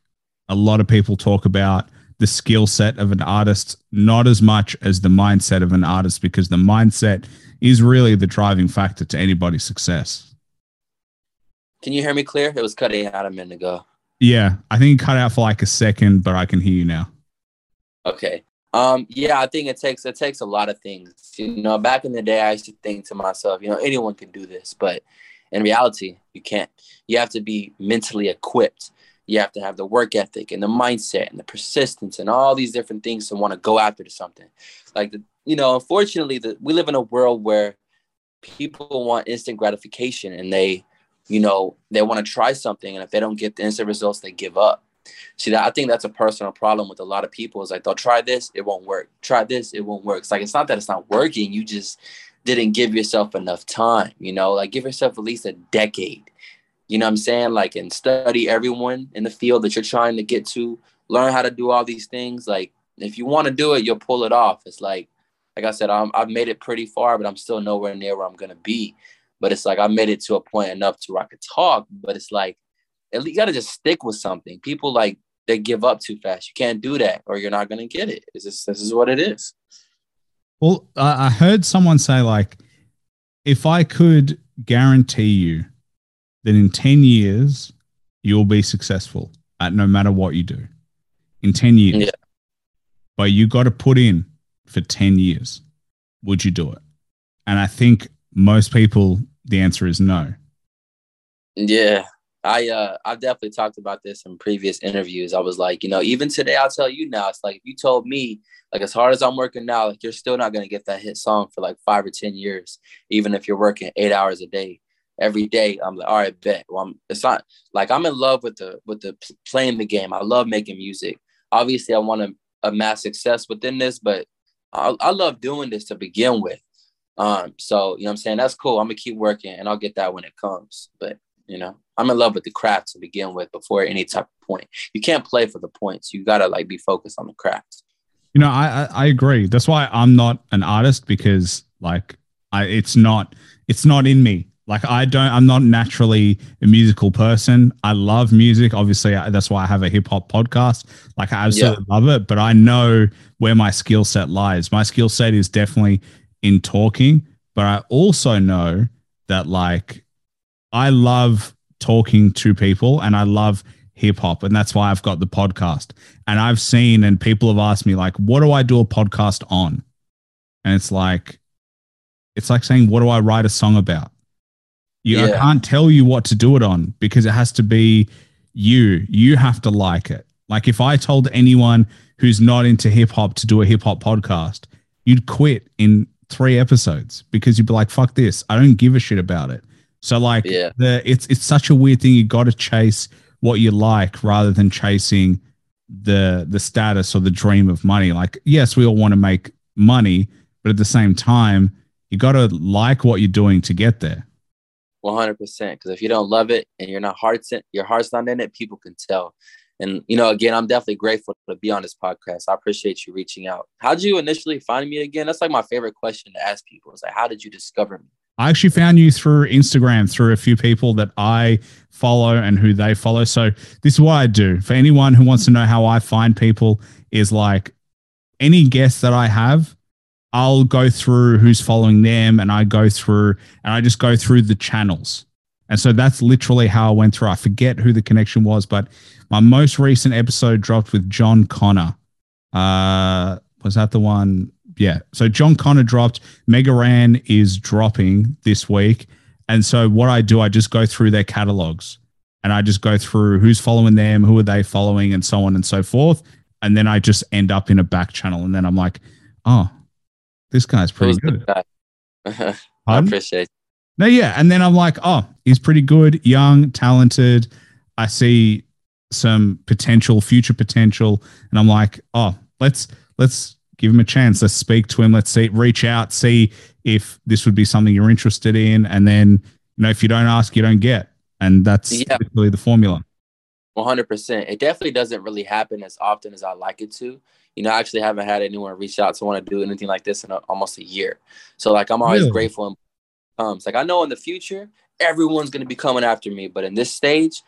a lot of people talk about the skill set of an artist, not as much as the mindset of an artist, because the mindset is really the driving factor to anybody's success. Can you hear me clear? It was cutting out a minute ago. Yeah, I think it cut out for like a second, but I can hear you now. Okay. Um, yeah, I think it takes it takes a lot of things. You know, back in the day, I used to think to myself, you know, anyone can do this, but in reality, you can't. You have to be mentally equipped. You have to have the work ethic and the mindset and the persistence and all these different things to want to go after something. Like the, you know, unfortunately, the, we live in a world where people want instant gratification and they, you know, they want to try something and if they don't get the instant results, they give up See that I think that's a personal problem with a lot of people. Is like they'll try this, it won't work. Try this, it won't work. It's like it's not that it's not working. You just didn't give yourself enough time. You know, like give yourself at least a decade. You know what I'm saying? Like and study everyone in the field that you're trying to get to. Learn how to do all these things. Like if you want to do it, you'll pull it off. It's like, like I said, I'm, I've made it pretty far, but I'm still nowhere near where I'm gonna be. But it's like I made it to a point enough to where I could talk. But it's like you got to just stick with something. People like they give up too fast. You can't do that, or you're not going to get it. It's just, this is what it is. Well, I heard someone say like, if I could guarantee you that in ten years you'll be successful at no matter what you do, in ten years, yeah. but you got to put in for ten years, would you do it? And I think most people, the answer is no. Yeah, I uh I've definitely talked about this in previous interviews. I was like, you know, even today I'll tell you now, it's like if you told me like as hard as I'm working now, like you're still not gonna get that hit song for like five or ten years, even if you're working eight hours a day every day. I'm like, all right, bet. Well, I'm, it's not like I'm in love with the with the playing the game. I love making music. Obviously, I want to amass success within this, but I, I love doing this to begin with. Um, so you know I'm saying? That's cool. I'm gonna keep working and I'll get that when it comes. But you know, I'm in love with the craft to begin with before any type of point. You can't play for the points. You gotta like be focused on the craft. You know, I I agree. That's why I'm not an artist because like I it's not it's not in me. Like I don't I'm not naturally a musical person. I love music. Obviously, that's why I have a hip hop podcast. Like I absolutely yeah. love it, but I know where my skill set lies. My skill set is definitely in talking, but I also know that like I love talking to people and I love hip hop. And that's why I've got the podcast. And I've seen, and people have asked me, like, what do I do a podcast on? And it's like, it's like saying, what do I write a song about? You, yeah. I can't tell you what to do it on because it has to be you. You have to like it. Like if I told anyone who's not into hip hop to do a hip hop podcast, you'd quit in three episodes because you'd be like, fuck this. I don't give a shit about it. So like yeah. the it's it's such a weird thing. You got to chase what you like rather than chasing the the status or the dream of money. Like yes, we all want to make money, but at the same time, you got to like what you're doing to get there. 100% because if you don't love it and you're not heart your heart's not in it people can tell. And you know again i'm definitely grateful to be on this podcast. I appreciate you reaching out. How did you initially find me again? That's like my favorite question to ask people is like how did you discover me? I actually found you through Instagram through a few people that I follow and who they follow. So this is what I do. For anyone who wants to know how I find people is like any guest that I have, I'll go through who's following them and I go through and I just go through the channels. And so that's literally how I went through. I forget who the connection was, but my most recent episode dropped with John Connor. Uh, was that the one? yeah. So John Connor dropped. Mega Ran is dropping this week. And so what I do, I just go through their catalogs and I just go through who's following them, who are they following, and so on and so forth. And then I just end up in a back channel. And then I'm like, oh, this guy's pretty good. I appreciate it. No, yeah. And then I'm like, oh, he's pretty good, young, talented. I see some potential, future potential. And I'm like, oh, let's let's give him a chance. Let's speak to him. Let's see, reach out, see if this would be something you're interested in. And then, you know, if you don't ask, you don't get. And that's yeah. really the formula. 100%. It definitely doesn't really happen as often as I like it to. You know, I actually haven't had anyone reach out to want to do anything like this in a, almost a year. So, like, I'm always really? grateful and comes. Like, I know in the future, everyone's going to be coming after me. But in this stage,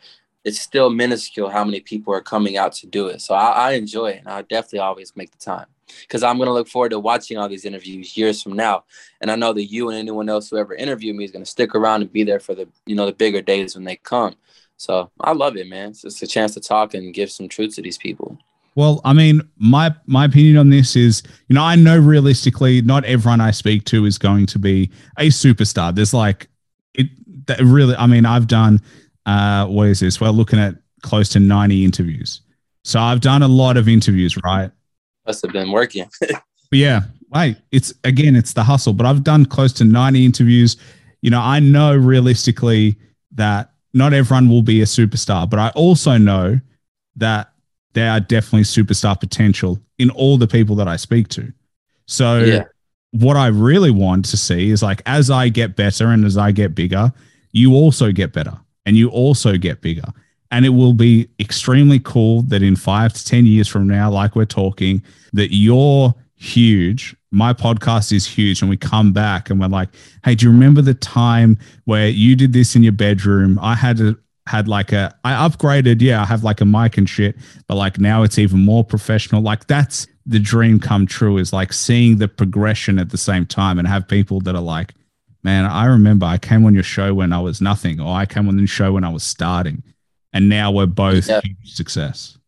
it's still minuscule how many people are coming out to do it. So I, I enjoy it, and I definitely always make the time because I'm gonna look forward to watching all these interviews years from now. And I know that you and anyone else who ever interviewed me is gonna stick around and be there for the you know the bigger days when they come. So I love it, man. It's a chance to talk and give some truth to these people. Well, I mean, my my opinion on this is, you know, I know realistically, not everyone I speak to is going to be a superstar. There's like it that really. I mean, I've done uh, what is this? We're looking at close to 90 interviews. So I've done a lot of interviews, right? Must have been working. but yeah, wait, it's again, it's the hustle. But I've done close to 90 interviews. You know, I know realistically that not everyone will be a superstar, but I also know that there are definitely superstar potential in all the people that I speak to. So yeah. what I really want to see is like as I get better and as I get bigger, you also get better and you also get bigger. And it will be extremely cool that in five to 10 years from now, like we're talking, that you're huge. My podcast is huge. And we come back and we're like, hey, do you remember the time where you did this in your bedroom? I had a, had like a I upgraded, yeah, I have like a mic and shit, but like now it's even more professional. Like that's the dream come true is like seeing the progression at the same time and have people that are like, man, I remember I came on your show when I was nothing, or I came on the show when I was starting. And now we're both yeah. huge success.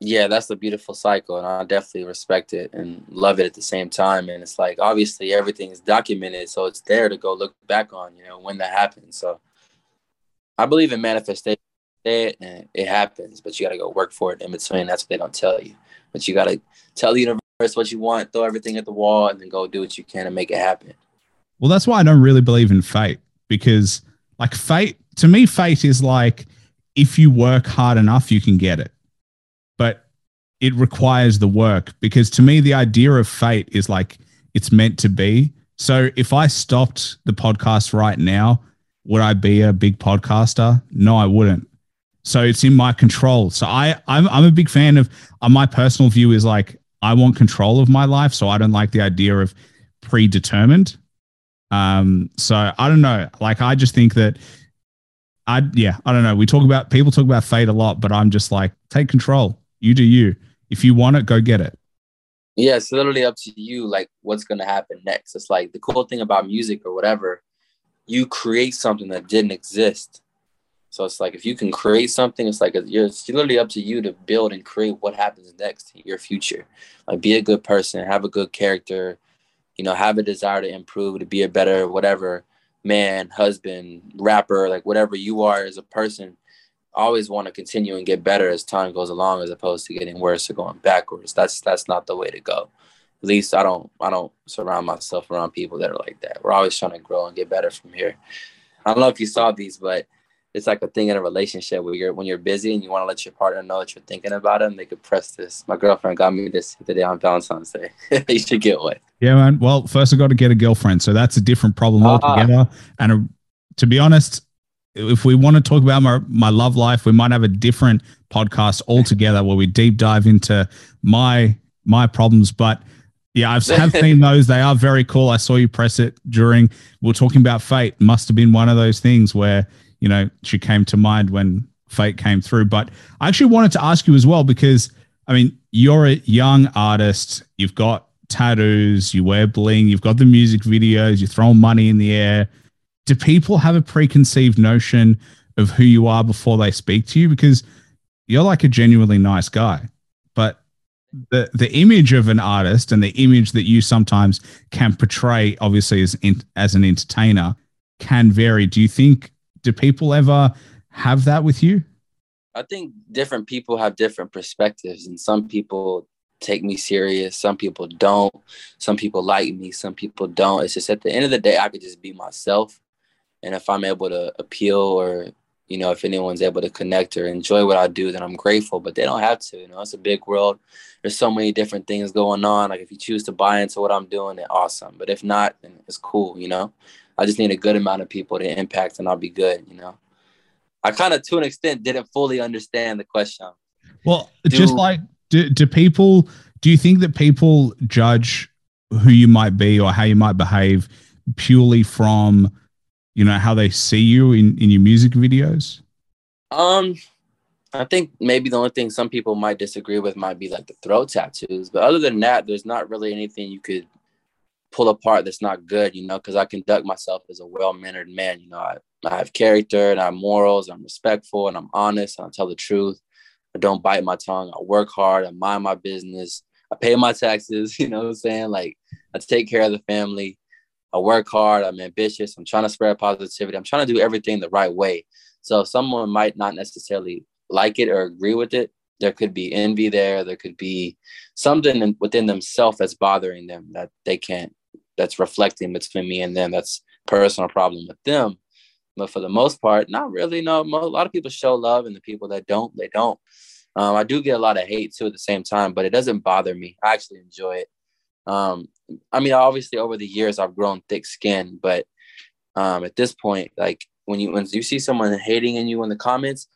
Yeah, that's a beautiful cycle. And I definitely respect it and love it at the same time. And it's like obviously everything is documented. So it's there to go look back on, you know, when that happens. So I believe in manifestation. It and it happens, but you got to go work for it in between. That's what they don't tell you. But you got to tell the universe what you want, throw everything at the wall, and then go do what you can to make it happen. Well, that's why I don't really believe in fate because, like, fate to me, fate is like if you work hard enough, you can get it. It requires the work because to me, the idea of fate is like it's meant to be. So if I stopped the podcast right now, would I be a big podcaster? No, I wouldn't. So it's in my control. So I I'm, I'm a big fan of uh, my personal view is like I want control of my life. So I don't like the idea of predetermined. Um, so I don't know. Like I just think that I yeah, I don't know. We talk about people talk about fate a lot, but I'm just like, take control. You do you. If you want it, go get it. Yeah, it's literally up to you, like what's gonna happen next. It's like the cool thing about music or whatever you create something that didn't exist. So it's like if you can create something, it's like it's literally up to you to build and create what happens next your future. Like be a good person, have a good character, you know, have a desire to improve, to be a better whatever man, husband, rapper, like whatever you are as a person. Always want to continue and get better as time goes along, as opposed to getting worse or going backwards. That's that's not the way to go at least I don't I don't surround myself around people that are like that. We're always trying to grow and get better from here. I don't know if you saw these, but it's like a thing in a relationship where you're when you're busy and you want to let your partner know that you're thinking about them, they could press this. My girlfriend got me this the day on Valentine's Day. you should get one. Yeah, man. Well, first I got to get a girlfriend, so that's a different problem uh-huh. altogether. And a, to be honest, if we want to talk about my my love life, we might have a different podcast altogether where we deep dive into my my problems. But yeah, I've have seen those. They are very cool. I saw you press it during we are talking about fate. Must have been one of those things where you know she came to mind when fate came through. But I actually wanted to ask you as well because I mean you're a young artist. You've got tattoos. You wear bling. You've got the music videos. You're throwing money in the air. Do people have a preconceived notion of who you are before they speak to you? Because you're like a genuinely nice guy, but the the image of an artist and the image that you sometimes can portray, obviously as in, as an entertainer, can vary. Do you think do people ever have that with you? I think different people have different perspectives, and some people take me serious. Some people don't. Some people like me. Some people don't. It's just at the end of the day, I could just be myself, and if I'm able to appeal or you know, if anyone's able to connect or enjoy what I do, then I'm grateful. But they don't have to. You know, it's a big world. There's so many different things going on. Like if you choose to buy into what I'm doing, then awesome. But if not, then it's cool. You know, I just need a good amount of people to impact, and I'll be good. You know, I kind of, to an extent, didn't fully understand the question. Well, do, just like do, do people? Do you think that people judge who you might be or how you might behave purely from you know how they see you in in your music videos um i think maybe the only thing some people might disagree with might be like the throat tattoos but other than that there's not really anything you could pull apart that's not good you know because i conduct myself as a well-mannered man you know I, I have character and i have morals i'm respectful and i'm honest and i tell the truth I don't bite my tongue. I work hard. I mind my business. I pay my taxes. You know what I'm saying? Like I take care of the family. I work hard. I'm ambitious. I'm trying to spread positivity. I'm trying to do everything the right way. So someone might not necessarily like it or agree with it. There could be envy there. There could be something within themselves that's bothering them that they can't, that's reflecting between me and them. That's personal problem with them. But for the most part, not really. No, a lot of people show love, and the people that don't, they don't. Um, I do get a lot of hate too at the same time, but it doesn't bother me. I actually enjoy it. Um, I mean, obviously over the years I've grown thick skin, but um, at this point, like when you when you see someone hating in you in the comments,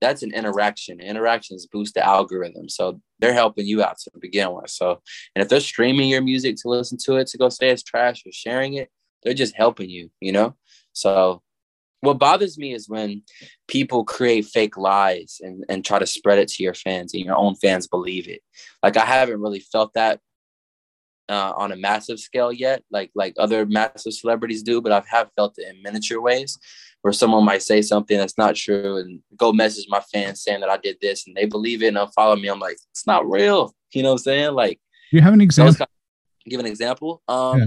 that's an interaction. Interactions boost the algorithm, so they're helping you out to begin with. So, and if they're streaming your music to listen to it to go say it's trash or sharing it, they're just helping you, you know. So what bothers me is when people create fake lies and, and try to spread it to your fans and your own fans believe it. Like I haven't really felt that uh, on a massive scale yet, like like other massive celebrities do, but I have felt it in miniature ways where someone might say something that's not true and go message my fans saying that I did this and they believe it and they'll follow me. I'm like, it's not real. You know what I'm saying? Like, you have an example? Kind of, give an example. Um, yeah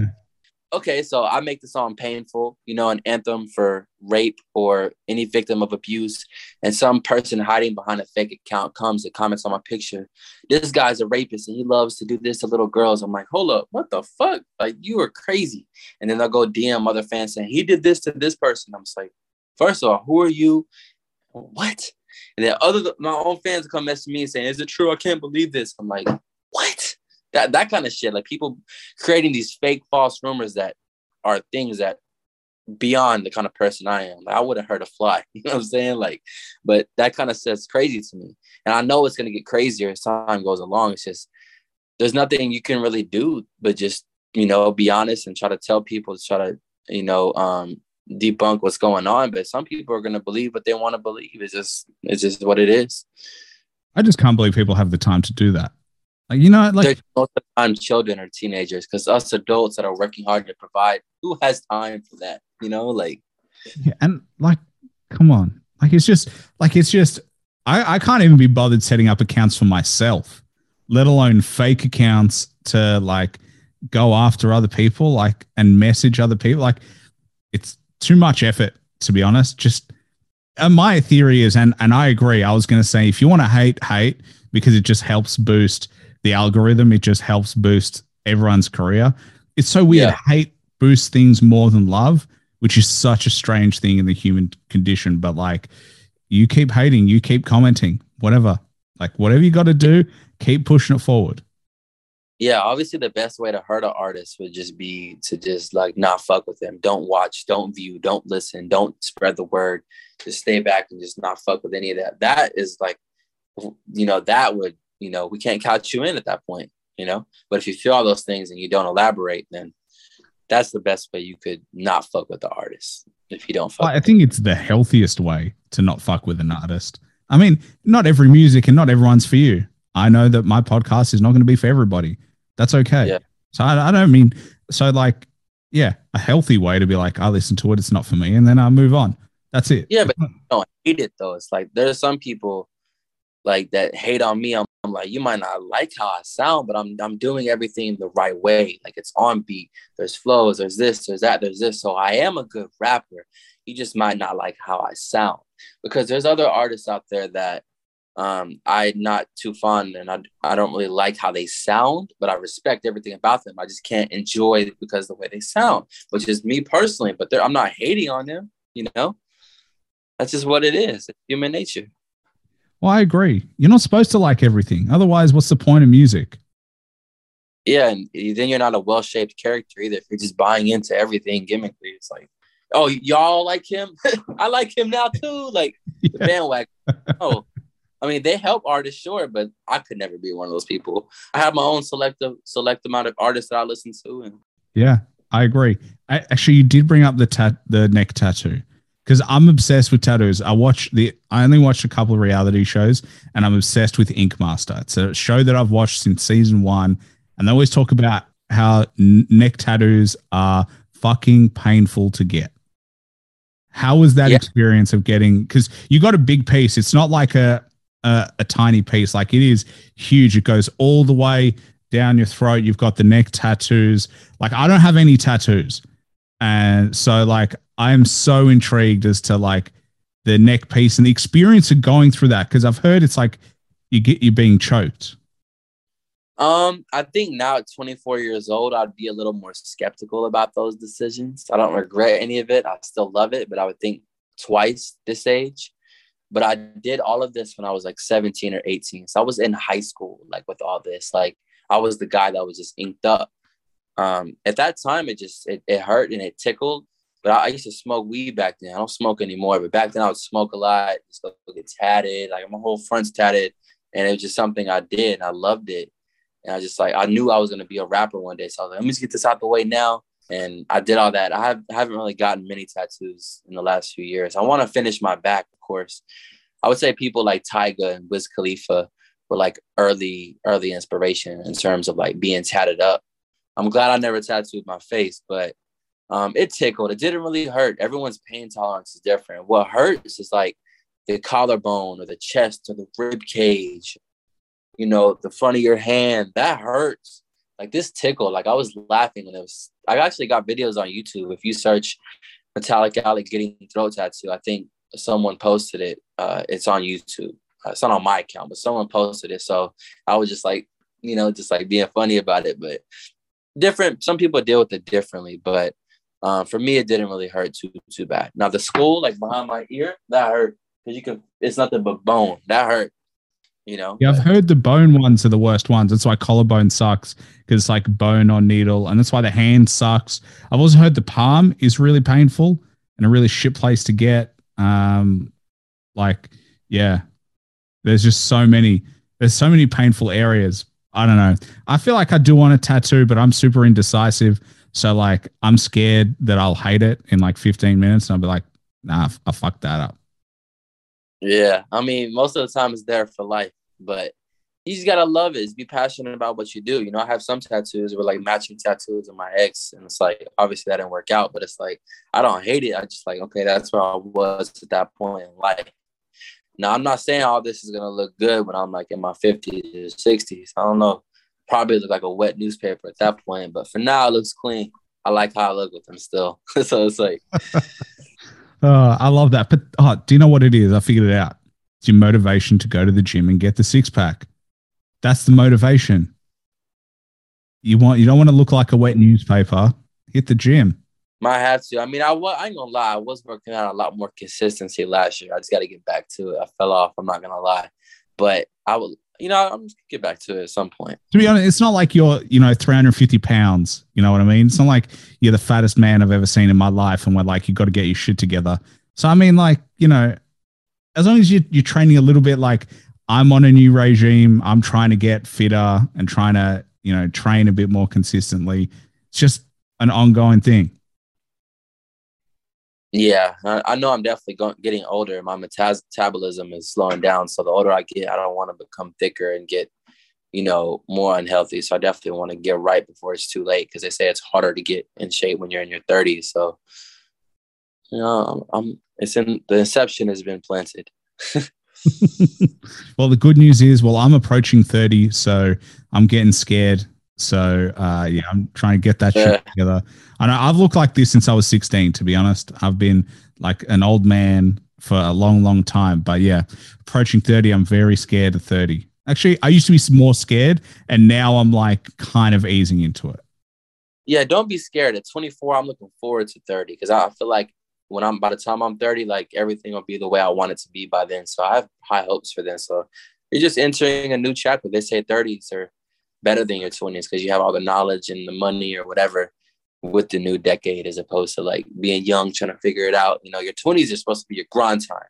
okay, so I make the song painful, you know, an anthem for rape or any victim of abuse, and some person hiding behind a fake account comes and comments on my picture. This guy's a rapist and he loves to do this to little girls. I'm like, hold up, what the fuck? Like you are crazy. And then they'll go DM other fans saying he did this to this person. I'm just like, first of all, who are you? What? And then other my own fans come message me and saying, is it true? I can't believe this. I'm like, what? That that kind of shit like people creating these fake false rumors that are things that beyond the kind of person I am. Like I wouldn't hurt a fly. You know what I'm saying? Like, but that kind of says crazy to me. And I know it's gonna get crazier as time goes along. It's just there's nothing you can really do but just, you know, be honest and try to tell people to try to, you know, um, debunk what's going on. But some people are gonna believe what they want to believe. It's just it's just what it is. I just can't believe people have the time to do that. Like you know, like most of the time children or teenagers, because us adults that are working hard to provide, who has time for that? You know, like yeah, and like, come on, like it's just like it's just I I can't even be bothered setting up accounts for myself, let alone fake accounts to like go after other people, like and message other people. Like it's too much effort to be honest. Just and my theory is, and and I agree. I was going to say if you want to hate, hate because it just helps boost the algorithm. It just helps boost everyone's career. It's so weird. Yeah. Hate boosts things more than love, which is such a strange thing in the human condition. But like, you keep hating, you keep commenting, whatever. Like, whatever you got to do, keep pushing it forward. Yeah, obviously the best way to hurt an artist would just be to just like not fuck with them. Don't watch, don't view, don't listen, don't spread the word. Just stay back and just not fuck with any of that. That is like, you know, that would you know, we can't count you in at that point, you know. But if you feel all those things and you don't elaborate, then that's the best way you could not fuck with the artist. If you don't fuck, I think it's the healthiest way to not fuck with an artist. I mean, not every music and not everyone's for you. I know that my podcast is not going to be for everybody. That's okay. Yeah. So I, I don't mean so like yeah, a healthy way to be like, I listen to it, it's not for me, and then I move on. That's it. Yeah, but don't hate it though. It's like there's some people like that hate on me. I'm, I'm, like, you might not like how I sound, but I'm I'm doing everything the right way. Like it's on beat. There's flows. There's this. There's that. There's this. So I am a good rapper. You just might not like how I sound because there's other artists out there that um, I'm not too fond and I, I don't really like how they sound, but I respect everything about them. I just can't enjoy because the way they sound, which is me personally. But I'm not hating on them. You know, that's just what it is. It's human nature. Well, I agree. You're not supposed to like everything. Otherwise, what's the point of music? Yeah, and then you're not a well shaped character either. If you're just buying into everything gimmickly, it's like, oh, y'all like him? I like him now too. Like yeah. the bandwagon. Oh, I mean, they help artists, sure, but I could never be one of those people. I have my own selective select amount of artists that I listen to, and yeah, I agree. I, actually, you did bring up the tat the neck tattoo because I'm obsessed with tattoos. I watch the I only watched a couple of reality shows and I'm obsessed with Ink Master. It's a show that I've watched since season one, and they always talk about how neck tattoos are fucking painful to get. How was that yeah. experience of getting? Because you got a big piece. It's not like a a, a tiny piece. Like it is huge. It goes all the way down your throat. You've got the neck tattoos. Like I don't have any tattoos. And so like I am so intrigued as to like the neck piece and the experience of going through that because I've heard it's like you get you being choked. Um, I think now at 24 years old, I'd be a little more skeptical about those decisions. I don't regret any of it. I still love it, but I would think twice this age. But I did all of this when I was like 17 or 18. So I was in high school, like with all this. Like I was the guy that was just inked up. Um, at that time, it just it, it hurt and it tickled. But I, I, used to smoke weed back then. I don't smoke anymore. But back then, I would smoke a lot. Just go get tatted. Like my whole front's tatted, and it was just something I did. And I loved it. And I just like I knew I was gonna be a rapper one day. So I was like, let me just get this out the way now. And I did all that. I, have, haven't really gotten many tattoos in the last few years. I want to finish my back, of course. I would say people like Tyga and Wiz Khalifa were like early, early inspiration in terms of like being tatted up. I'm glad I never tattooed my face, but um, it tickled. It didn't really hurt. Everyone's pain tolerance is different. What hurts is like the collarbone or the chest or the rib cage, you know, the front of your hand. That hurts. Like this tickled. Like I was laughing when it was. I actually got videos on YouTube. If you search Metalecalec getting throat tattoo, I think someone posted it. Uh, it's on YouTube. Uh, it's not on my account, but someone posted it. So I was just like, you know, just like being funny about it. But different. Some people deal with it differently, but um, for me, it didn't really hurt too too bad. Now the school, like behind my ear, that hurt because you can. It's nothing but bone. That hurt. You know. Yeah, I've heard the bone ones are the worst ones. That's why collarbone sucks because it's like bone on needle, and that's why the hand sucks. I've also heard the palm is really painful and a really shit place to get. Um, like, yeah, there's just so many. There's so many painful areas. I don't know. I feel like I do want a tattoo, but I'm super indecisive. So like I'm scared that I'll hate it in like 15 minutes and I'll be like, nah, I fucked that up. Yeah. I mean, most of the time it's there for life, but you just gotta love it. Just be passionate about what you do. You know, I have some tattoos with like matching tattoos of my ex, and it's like obviously that didn't work out, but it's like I don't hate it. I just like okay, that's where I was at that point in life. Now I'm not saying all this is gonna look good when I'm like in my 50s or 60s. I don't know. Probably look like a wet newspaper at that point, but for now it looks clean. I like how I look with them still. so it's like uh, I love that. But oh, do you know what it is? I figured it out. It's your motivation to go to the gym and get the six pack. That's the motivation. You want you don't want to look like a wet newspaper. Hit the gym. Might have to. I mean, I, was, I ain't gonna lie. I was working out a lot more consistency last year. I just got to get back to it. I fell off. I'm not gonna lie, but I will. You know, I'm just gonna get back to it at some point. To be honest, it's not like you're, you know, 350 pounds. You know what I mean? It's not like you're the fattest man I've ever seen in my life, and we're like, you got to get your shit together. So I mean, like, you know, as long as you, you're training a little bit, like I'm on a new regime. I'm trying to get fitter and trying to, you know, train a bit more consistently. It's just an ongoing thing. Yeah, I, know I'm definitely going, getting older. My metabolism is slowing down. So the older I get, I don't want to become thicker and get, you know, more unhealthy. So I definitely want to get right before it's too late because they say it's harder to get in shape when you're in your 30s. So, you know, I'm it's in the inception has been planted. well, the good news is, well, I'm approaching 30, so I'm getting scared. So, uh, yeah, I'm trying to get that yeah. shit together. I know I've looked like this since I was 16, to be honest. I've been like an old man for a long, long time. But yeah, approaching 30, I'm very scared of 30. Actually, I used to be more scared, and now I'm like kind of easing into it. Yeah, don't be scared. At 24, I'm looking forward to 30 because I feel like when I'm by the time I'm 30, like everything will be the way I want it to be by then. So I have high hopes for then. So you're just entering a new chapter. They say 30s are better than your 20s because you have all the knowledge and the money or whatever with the new decade as opposed to like being young trying to figure it out. You know, your 20s are supposed to be your grind time.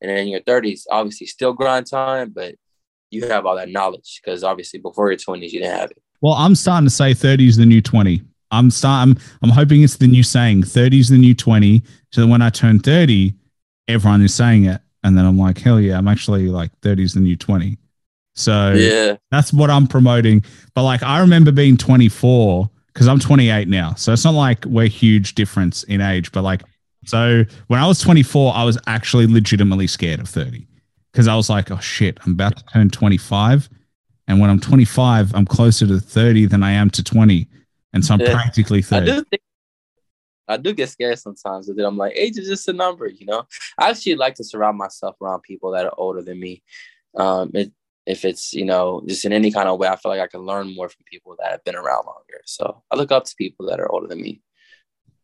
And then your 30s, obviously still grind time, but you have all that knowledge because obviously before your 20s, you didn't have it. Well, I'm starting to say 30 is the new 20. I'm starting, I'm hoping it's the new saying 30 is the new 20. So when I turn 30, everyone is saying it. And then I'm like, hell yeah, I'm actually like 30 is the new 20. So yeah, that's what I'm promoting. But like, I remember being 24 because I'm 28 now. So it's not like we're huge difference in age, but like, so when I was 24, I was actually legitimately scared of 30 because I was like, oh shit, I'm about to turn 25. And when I'm 25, I'm closer to 30 than I am to 20. And so I'm yeah. practically 30. I do, think, I do get scared sometimes but then I'm like, age is just a number, you know? I actually like to surround myself around people that are older than me. Um, it, if it's, you know, just in any kind of way, I feel like I can learn more from people that have been around longer. So I look up to people that are older than me.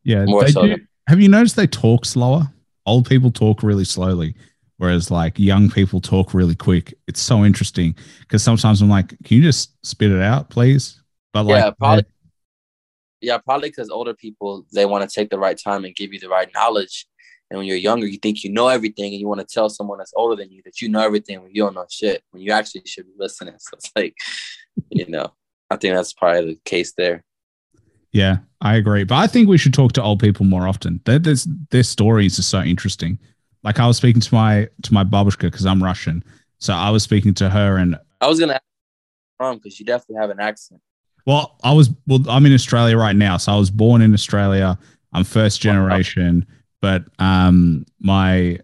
Yeah. More so do, than- have you noticed they talk slower? Old people talk really slowly whereas like young people talk really quick. It's so interesting because sometimes I'm like, can you just spit it out, please? But like, yeah, probably, yeah, probably because older people they want to take the right time and give you the right knowledge. And when you're younger, you think you know everything, and you want to tell someone that's older than you that you know everything when you don't know shit. When you actually should be listening. So it's like, you know, I think that's probably the case there. Yeah, I agree. But I think we should talk to old people more often. Their, their, their stories are so interesting. Like I was speaking to my to my babushka because I'm Russian, so I was speaking to her, and I was gonna ask from because you definitely have an accent. Well, I was well. I'm in Australia right now, so I was born in Australia. I'm first generation, but um, my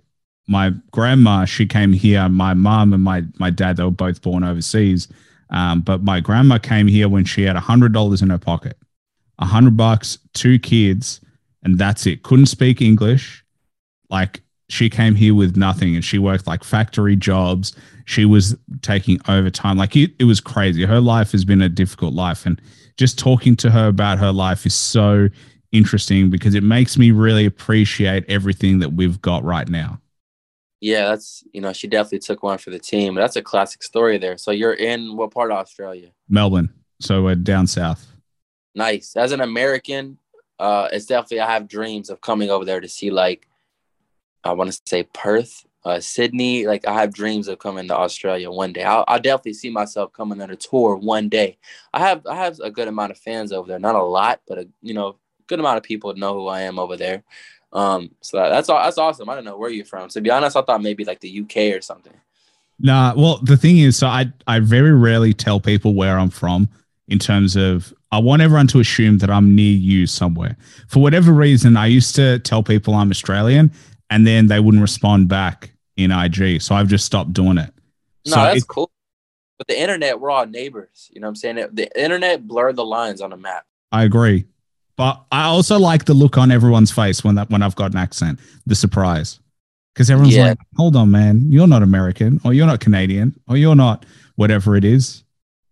my grandma she came here. My mom and my my dad they were both born overseas, um, but my grandma came here when she had a hundred dollars in her pocket, a hundred bucks, two kids, and that's it. Couldn't speak English, like she came here with nothing and she worked like factory jobs. She was taking overtime. Like it, it was crazy. Her life has been a difficult life. And just talking to her about her life is so interesting because it makes me really appreciate everything that we've got right now. Yeah, that's you know, she definitely took one for the team. That's a classic story there. So you're in what part of Australia? Melbourne. So we're down south. Nice. As an American, uh, it's definitely I have dreams of coming over there to see like I want to say Perth, uh, Sydney. Like I have dreams of coming to Australia one day. I'll, I'll, definitely see myself coming on a tour one day. I have I have a good amount of fans over there, not a lot, but a you know good amount of people know who I am over there. Um, so that's all. That's awesome. I don't know where you're from. To be honest, I thought maybe like the UK or something. Nah, well, the thing is, so I I very rarely tell people where I'm from in terms of I want everyone to assume that I'm near you somewhere. For whatever reason, I used to tell people I'm Australian, and then they wouldn't respond back in IG. So I've just stopped doing it. No, so that's cool. But the internet, we're all neighbors. You know what I'm saying? The internet blurred the lines on a map. I agree. But I also like the look on everyone's face when that when I've got an accent, the surprise. Because everyone's yeah. like, hold on, man, you're not American, or you're not Canadian, or you're not whatever it is.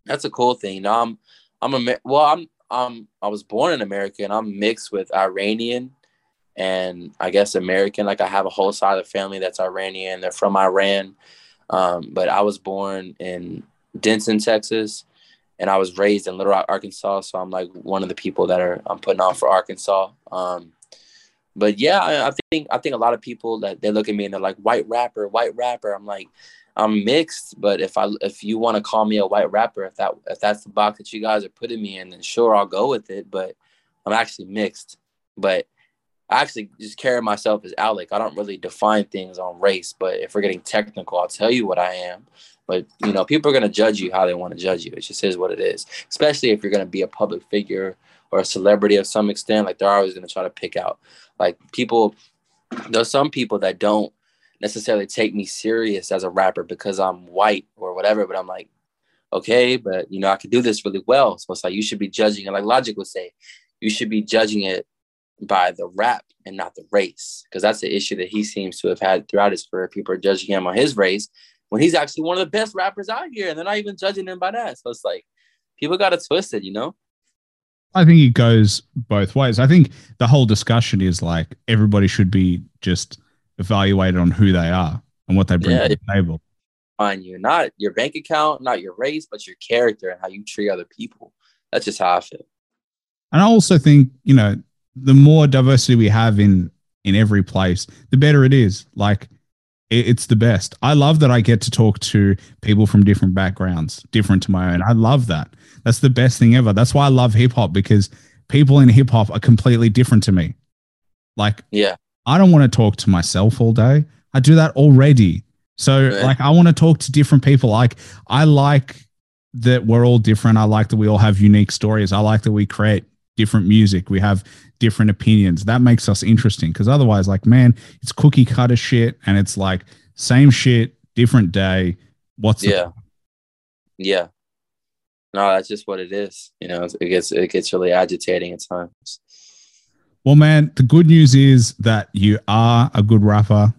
That's a cool thing. No, I'm I'm a well, I'm I'm I was born in America and I'm mixed with Iranian and I guess American. Like I have a whole side of the family that's Iranian. They're from Iran, um, but I was born in Denton, Texas, and I was raised in Little Rock, Arkansas. So I'm like one of the people that are I'm putting on for Arkansas. Um, but yeah, I, I, think I think a lot of people that they look at me and they're like white rapper, white rapper. I'm like I'm mixed, but if I if you want to call me a white rapper, if that if that's the box that you guys are putting me in, then sure I'll go with it. But I'm actually mixed. But I actually just carry myself as Alec. I don't really define things on race, but if we're getting technical, I'll tell you what I am. But you know, people are gonna judge you how they want to judge you. It just is what it is. Especially if you're gonna be a public figure or a celebrity of some extent. Like they're always gonna try to pick out. Like people, there's some people that don't necessarily take me serious as a rapper because I'm white or whatever. But I'm like, okay, but you know, I could do this really well. So it's like you should be judging it. Like Logic would say, you should be judging it by the rap and not the race because that's the issue that he seems to have had throughout his career. People are judging him on his race when he's actually one of the best rappers out here, and they're not even judging him by that. So it's like people got it twisted, you know. I think it goes both ways. I think the whole discussion is like everybody should be just evaluated on who they are and what they bring yeah, to the table. On you, not your bank account, not your race, but your character and how you treat other people. That's just how I feel. And I also think, you know, the more diversity we have in in every place, the better it is. Like it's the best. I love that I get to talk to people from different backgrounds, different to my own. I love that. That's the best thing ever. That's why I love hip hop because people in hip hop are completely different to me. Like, yeah, I don't want to talk to myself all day. I do that already. So, right. like, I want to talk to different people. Like, I like that we're all different. I like that we all have unique stories. I like that we create different music. We have different opinions. That makes us interesting because otherwise, like, man, it's cookie cutter shit and it's like same shit, different day. What's the- yeah, yeah. No, that's just what it is. You know, it gets it gets really agitating at times. Well, man, the good news is that you are a good rapper.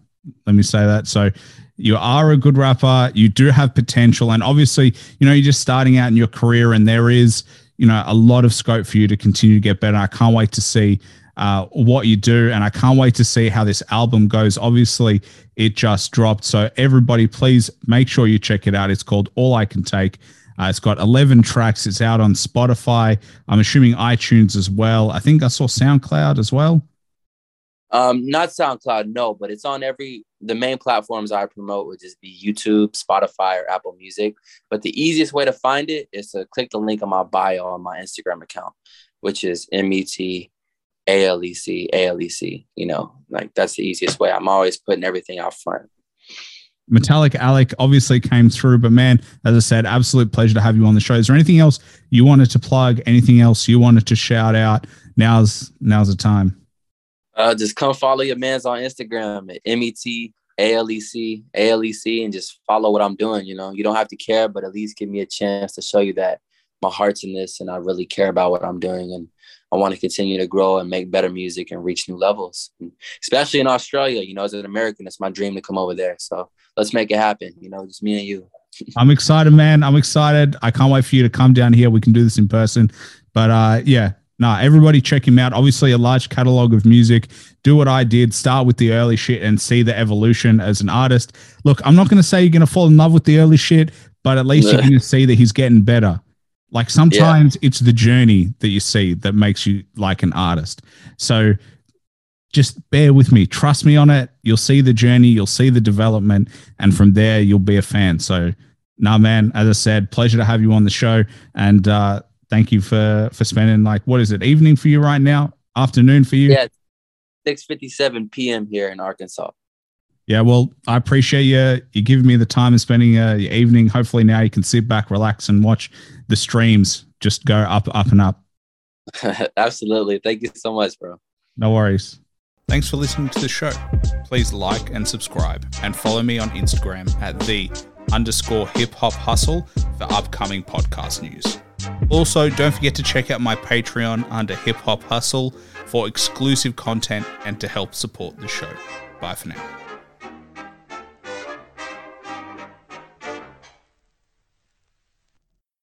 Let me say that. So you are a good rapper. You do have potential. And obviously, you know, you're just starting out in your career and there is, you know, a lot of scope for you to continue to get better. I can't wait to see uh, what you do. And I can't wait to see how this album goes. Obviously, it just dropped. So everybody, please make sure you check it out. It's called All I Can Take. Uh, it's got 11 tracks. It's out on Spotify. I'm assuming iTunes as well. I think I saw SoundCloud as well. Um, not SoundCloud, no, but it's on every the main platforms I promote would just be YouTube, Spotify, or Apple Music. But the easiest way to find it is to click the link on my bio on my Instagram account, which is M E T A L E C A L E C. You know, like that's the easiest way. I'm always putting everything out front. Metalecalec obviously came through, but man, as I said, absolute pleasure to have you on the show. Is there anything else you wanted to plug? Anything else you wanted to shout out? Now's now's the time. Uh, just come follow your man's on Instagram at M E T A L E C A L E C and just follow what I'm doing. You know, you don't have to care, but at least give me a chance to show you that my heart's in this and I really care about what I'm doing and I want to continue to grow and make better music and reach new levels, and especially in Australia. You know, as an American, it's my dream to come over there. So let's make it happen. You know, just me and you. I'm excited, man. I'm excited. I can't wait for you to come down here. We can do this in person. But uh, yeah, nah, everybody check him out. Obviously, a large catalog of music. Do what I did. Start with the early shit and see the evolution as an artist. Look, I'm not going to say you're going to fall in love with the early shit, but at least you're going to see that he's getting better. Like sometimes yeah. it's the journey that you see that makes you like an artist. So just bear with me. Trust me on it. You'll see the journey, you'll see the development, and from there you'll be a fan. So nah man, as I said, pleasure to have you on the show. And uh thank you for for spending like what is it, evening for you right now? Afternoon for you? Yeah. 6 57 PM here in Arkansas. Yeah, well, I appreciate you you giving me the time and spending uh, your evening. Hopefully, now you can sit back, relax, and watch the streams just go up, up, and up. Absolutely. Thank you so much, bro. No worries. Thanks for listening to the show. Please like and subscribe, and follow me on Instagram at the underscore hip hop hustle for upcoming podcast news. Also, don't forget to check out my Patreon under Hip Hop Hustle for exclusive content and to help support the show. Bye for now.